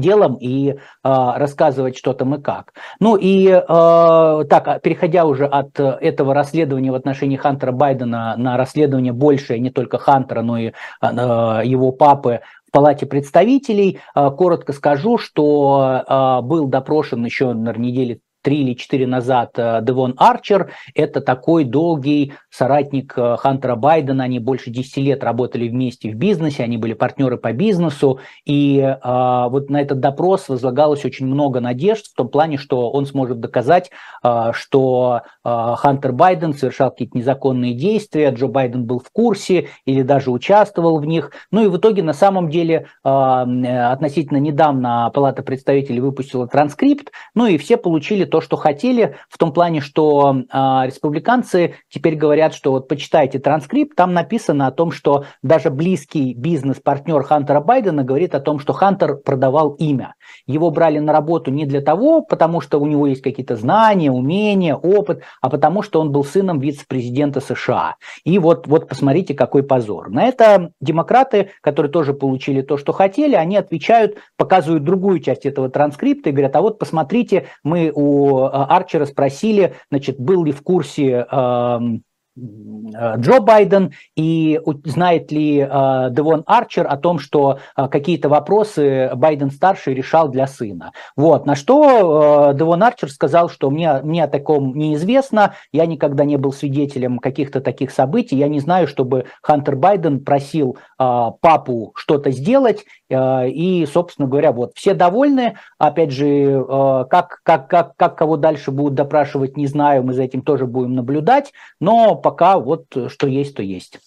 делом и э, рассказывать, что там и как. Ну и э, так, а, переходя уже от этого расследования в отношении Хантера Байдена на расследование большее не только Хантера, но и э, его папы в Палате представителей, э, коротко скажу, что э, был допрошен еще, на неделе три или четыре назад э, Девон Арчер. Это такой долгий соратник э, Хантера Байдена. Они больше 10 лет работали вместе в бизнесе, они были партнеры по бизнесу. И а, вот на этот допрос возлагалось очень много надежд в том плане, что он сможет доказать, а, что а, Хантер Байден совершал какие-то незаконные действия, Джо Байден был в курсе или даже участвовал в них. Ну и в итоге на самом деле а, относительно недавно Палата представителей выпустила транскрипт, ну и все получили то, что хотели, в том плане, что э, республиканцы теперь говорят, что вот почитайте транскрипт, там написано о том, что даже близкий бизнес-партнер Хантера Байдена говорит о том, что Хантер продавал имя. Его брали на работу не для того, потому что у него есть какие-то знания, умения, опыт, а потому что он был сыном вице-президента США. И вот, вот посмотрите, какой позор. На это демократы, которые тоже получили то, что хотели, они отвечают, показывают другую часть этого транскрипта и говорят, а вот посмотрите, мы у Арчера спросили, значит, был ли в курсе эм, Э, Джо Байден и знает ли э, Девон Арчер о том, что э, какие-то вопросы Байден-старший решал для сына. Вот, на что Девон Арчер сказал, что мне, мне о таком неизвестно, я никогда не был свидетелем каких-то таких событий, я не знаю, чтобы Хантер Байден просил папу что-то сделать, и, собственно говоря, вот, все довольны, опять же, как, как, как, как кого дальше будут допрашивать, не знаю, мы за этим тоже будем наблюдать, но пока вот что есть, то есть.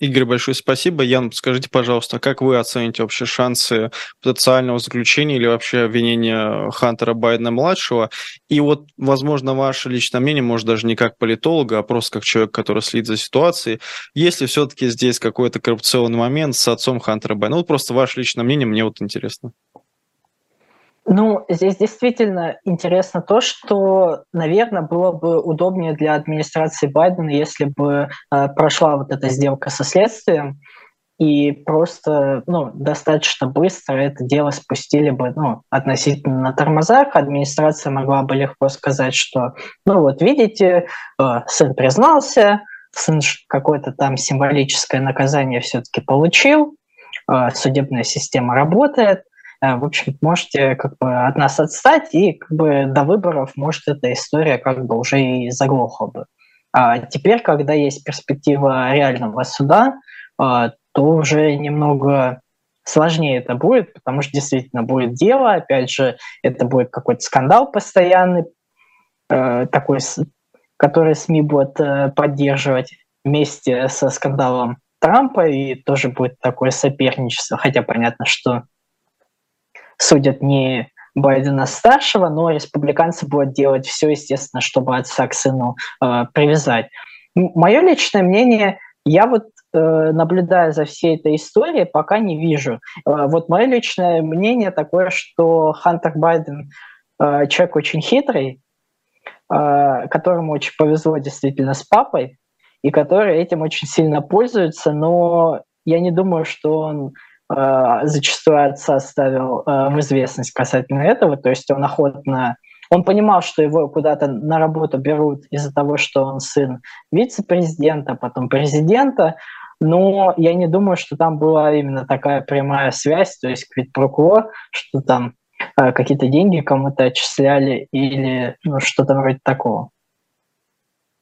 Игорь, большое спасибо. Ян, скажите, пожалуйста, как вы оцените вообще шансы потенциального заключения или вообще обвинения Хантера Байдена-младшего? И вот, возможно, ваше личное мнение, может, даже не как политолога, а просто как человек, который следит за ситуацией, есть ли все-таки здесь какой-то коррупционный момент с отцом Хантера Байдена? Ну, просто ваше личное мнение, мне вот интересно. Ну, здесь действительно интересно то, что, наверное, было бы удобнее для администрации Байдена, если бы э, прошла вот эта сделка со следствием, и просто ну, достаточно быстро это дело спустили бы ну, относительно на тормозах. Администрация могла бы легко сказать, что, ну вот видите, э, сын признался, сын какое-то там символическое наказание все-таки получил, э, судебная система работает, в общем, можете как бы от нас отстать, и как бы до выборов, может, эта история как бы уже и заглохла бы. А теперь, когда есть перспектива реального суда, э, то уже немного сложнее это будет, потому что действительно будет дело, опять же, это будет какой-то скандал постоянный, э, такой, который СМИ будут поддерживать вместе со скандалом Трампа, и тоже будет такое соперничество, хотя понятно, что судят не Байдена старшего, но республиканцы будут делать все, естественно, чтобы отца к сыну э, привязать. Мое личное мнение, я вот э, наблюдая за всей этой историей, пока не вижу. Э, вот мое личное мнение такое, что Хантер Байден э, человек очень хитрый, э, которому очень повезло действительно с папой, и который этим очень сильно пользуется, но я не думаю, что он зачастую отца ставил э, в известность касательно этого, то есть он охотно он понимал, что его куда-то на работу берут из-за того, что он сын вице-президента, потом президента, но я не думаю, что там была именно такая прямая связь, то есть квит прокво, что там какие-то деньги кому-то отчисляли или ну, что-то вроде такого.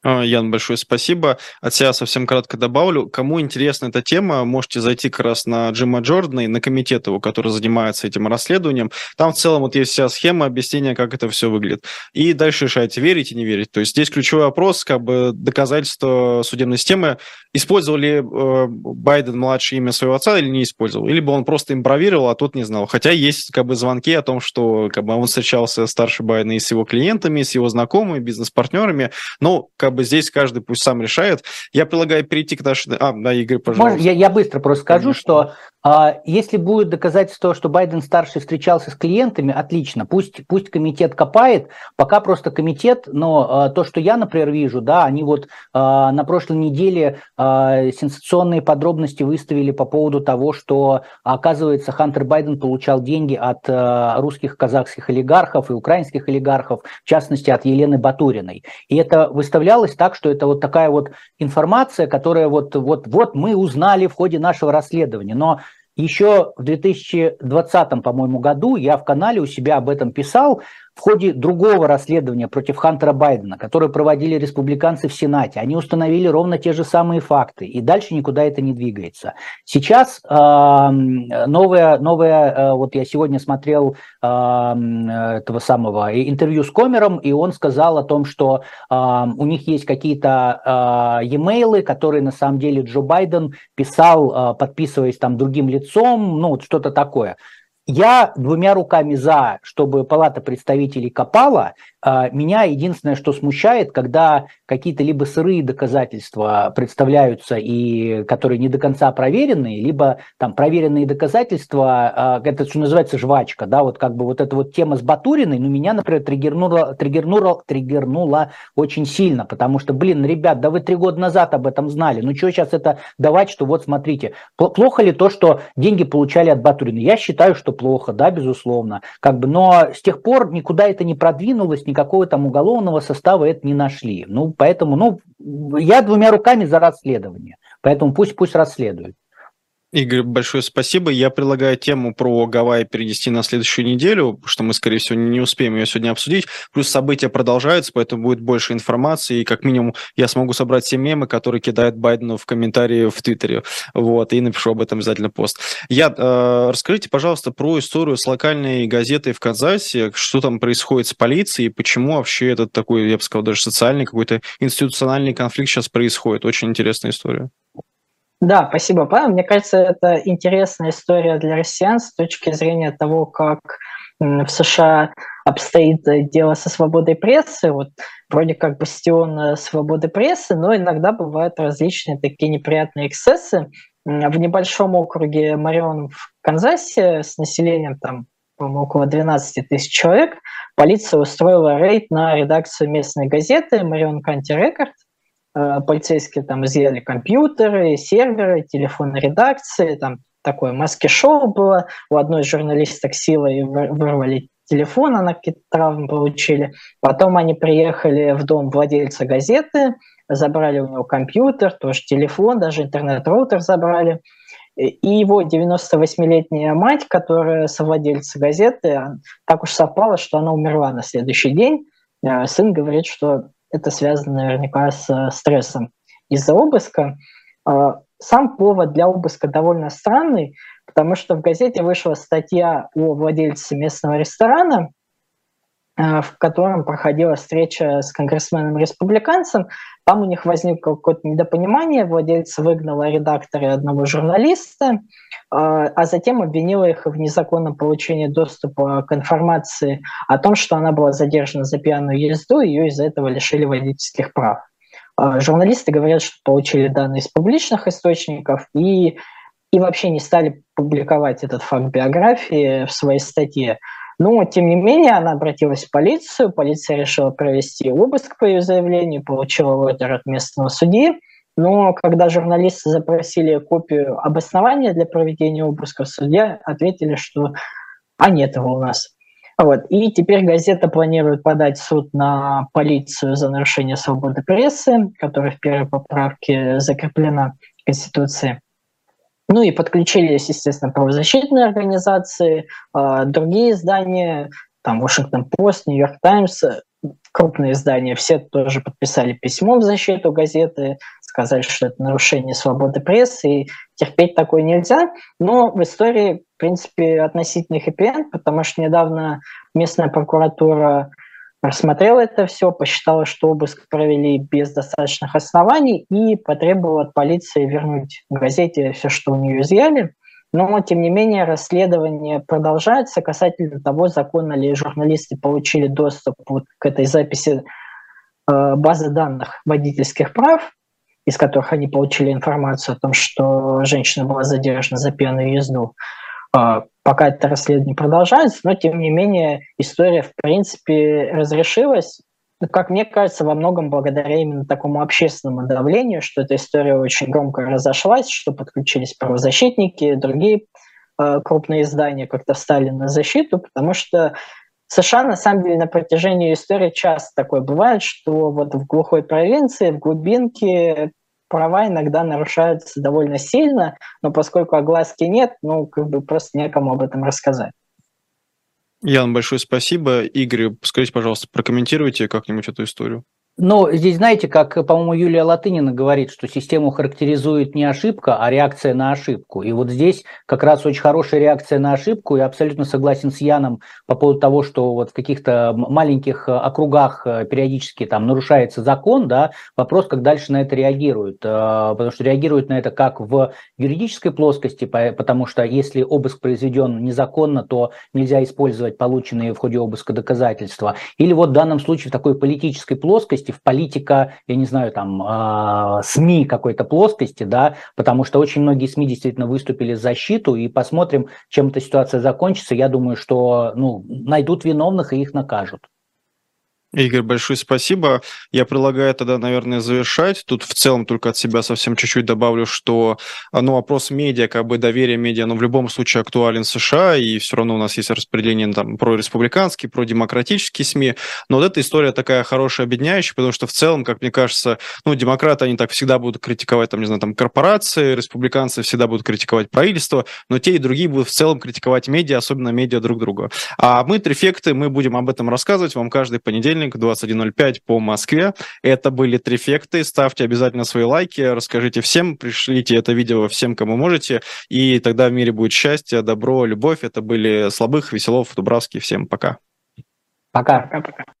А, Ян, большое спасибо. От себя совсем кратко добавлю. Кому интересна эта тема, можете зайти как раз на Джима Джордана и на комитет его, который занимается этим расследованием. Там в целом вот есть вся схема объяснения, как это все выглядит. И дальше решайте, верить и не верить. То есть здесь ключевой вопрос, как бы доказательства судебной системы, использовали э, Байден младший имя своего отца или не использовал, либо он просто импровировал, а тот не знал. Хотя есть как бы звонки о том, что как бы он встречался старший Байден и с его клиентами, с его знакомыми, бизнес-партнерами. Но как бы здесь каждый пусть сам решает. Я предлагаю перейти к нашей... А, да, Игорь, пожалуйста. Может, я, я быстро просто скажу, Конечно. что если будет доказательство, что Байден-старший встречался с клиентами, отлично, пусть, пусть комитет копает, пока просто комитет, но а, то, что я, например, вижу, да, они вот а, на прошлой неделе сенсационные подробности выставили по поводу того, что, оказывается, Хантер Байден получал деньги от русских, казахских олигархов и украинских олигархов, в частности, от Елены Батуриной. И это выставлялось так, что это вот такая вот информация, которая вот, вот, вот мы узнали в ходе нашего расследования. Но еще в 2020, по-моему, году я в канале у себя об этом писал, в ходе другого расследования против Хантера Байдена, которое проводили республиканцы в Сенате, они установили ровно те же самые факты, и дальше никуда это не двигается. Сейчас э, новое, новое, э, вот я сегодня смотрел э, этого самого интервью с Комером, и он сказал о том, что э, у них есть какие-то э, e-mail, которые на самом деле Джо Байден писал, э, подписываясь там другим лицом, ну вот что-то такое. Я двумя руками за, чтобы Палата представителей копала. А, меня единственное, что смущает, когда какие-то либо сырые доказательства представляются, и которые не до конца проверенные, либо там проверенные доказательства, а, это что называется жвачка, да, вот как бы вот эта вот тема с Батуриной, ну, меня, например, триггернула, триггернула, триггернула очень сильно, потому что, блин, ребят, да вы три года назад об этом знали, ну, что сейчас это давать, что вот смотрите, плохо ли то, что деньги получали от Батуриной? Я считаю, что плохо, да, безусловно, как бы, но с тех пор никуда это не продвинулось, никакого там уголовного состава это не нашли. Ну, поэтому, ну, я двумя руками за расследование, поэтому пусть, пусть расследуют. Игорь, большое спасибо. Я предлагаю тему про Гавайи перенести на следующую неделю, что мы, скорее всего, не успеем ее сегодня обсудить. Плюс события продолжаются, поэтому будет больше информации, и как минимум я смогу собрать все мемы, которые кидает Байдену в комментарии в Твиттере. Вот, и напишу об этом обязательно пост. Я, э, расскажите, пожалуйста, про историю с локальной газетой в Канзасе, что там происходит с полицией, почему вообще этот такой, я бы сказал, даже социальный какой-то институциональный конфликт сейчас происходит. Очень интересная история. Да, спасибо, Павел. Мне кажется, это интересная история для россиян с точки зрения того, как в США обстоит дело со свободой прессы. Вот вроде как бастион э, свободы прессы, но иногда бывают различные такие неприятные эксцессы. В небольшом округе Марион в Канзасе с населением там около 12 тысяч человек, полиция устроила рейд на редакцию местной газеты Marion County Record – Э, полицейские там изъяли компьютеры, серверы, телефоны редакции, там такое маски-шоу было. У одной журналисток силой вырвали телефон, она какие-то травмы получили. Потом они приехали в дом владельца газеты, забрали у него компьютер, тоже телефон, даже интернет-роутер забрали. И его 98-летняя мать, которая совладельца газеты, так уж совпало, что она умерла на следующий день. Э, сын говорит, что это связано наверняка с э, стрессом из-за обыска. А, сам повод для обыска довольно странный, потому что в газете вышла статья о владельце местного ресторана, Э, в котором проходила встреча с конгрессменом-республиканцем. Там у них возникло какое-то недопонимание, владелец выгнала редактора и одного журналиста, э, а затем обвинила их в незаконном получении доступа к информации о том, что она была задержана за пьяную езду, и ее из-за этого лишили водительских прав. Э, журналисты говорят, что получили данные из публичных источников и, и вообще не стали публиковать этот факт биографии в своей статье. Но, тем не менее, она обратилась в полицию, полиция решила провести обыск по ее заявлению, получила ордер от местного судьи, но когда журналисты запросили копию обоснования для проведения обыска, судья ответили, что а нет его у нас. Вот. И теперь газета планирует подать суд на полицию за нарушение свободы прессы, которая в первой поправке закреплена в Конституции. Ну и подключились, естественно, правозащитные организации, а, другие издания, там Washington Post, New York Times, крупные издания, все тоже подписали письмо в защиту газеты, сказали, что это нарушение свободы прессы, и терпеть такое нельзя. Но в истории, в принципе, относительно хэппи потому что недавно местная прокуратура рассмотрела это все, посчитала, что обыск провели без достаточных оснований и потребовала от полиции вернуть газете все, что у нее изъяли. Но, тем не менее, расследование продолжается касательно того, законно ли журналисты получили доступ вот к этой записи э, базы данных водительских прав, из которых они получили информацию о том, что женщина была задержана за пьяную езду. Э, пока это расследование продолжается, но, тем не менее, история, в принципе, разрешилась. Ну, как мне кажется, во многом благодаря именно такому общественному давлению, что эта история очень громко разошлась, что подключились правозащитники, другие э, крупные издания как-то встали на защиту, потому что США, на самом деле, на протяжении истории часто такое бывает, что вот в глухой провинции, в глубинке права иногда нарушаются довольно сильно, но поскольку огласки нет, ну, как бы просто некому об этом рассказать. Ян, большое спасибо. Игорь, скажите, пожалуйста, прокомментируйте как-нибудь эту историю. Но здесь, знаете, как, по-моему, Юлия Латынина говорит, что систему характеризует не ошибка, а реакция на ошибку. И вот здесь как раз очень хорошая реакция на ошибку. Я абсолютно согласен с Яном по поводу того, что вот в каких-то маленьких э, округах э, периодически там нарушается закон, да, вопрос, как дальше на это реагируют. Э, потому что реагируют на это как в юридической плоскости, потому что если обыск произведен незаконно, то нельзя использовать полученные в ходе обыска доказательства. Или вот в данном случае в такой политической плоскости, плоскости, в политика, я не знаю, там, э, СМИ какой-то плоскости, да, потому что очень многие СМИ действительно выступили за защиту, и посмотрим, чем эта ситуация закончится. Я думаю, что, ну, найдут виновных и их накажут. Игорь, большое спасибо. Я предлагаю тогда, наверное, завершать. Тут в целом только от себя совсем чуть-чуть добавлю, что ну, вопрос медиа, как бы доверие медиа, но в любом случае актуален США, и все равно у нас есть распределение там про республиканские, про демократические СМИ. Но вот эта история такая хорошая, объединяющая, потому что в целом, как мне кажется, ну, демократы, они так всегда будут критиковать, там, не знаю, там, корпорации, республиканцы всегда будут критиковать правительство, но те и другие будут в целом критиковать медиа, особенно медиа друг друга. А мы, трефекты, мы будем об этом рассказывать вам каждый понедельник понедельник, 21.05 по Москве. Это были Трефекты. Ставьте обязательно свои лайки, расскажите всем, пришлите это видео всем, кому можете, и тогда в мире будет счастье, добро, любовь. Это были Слабых, Веселов, Дубравский. Всем пока. Пока. Пока-пока.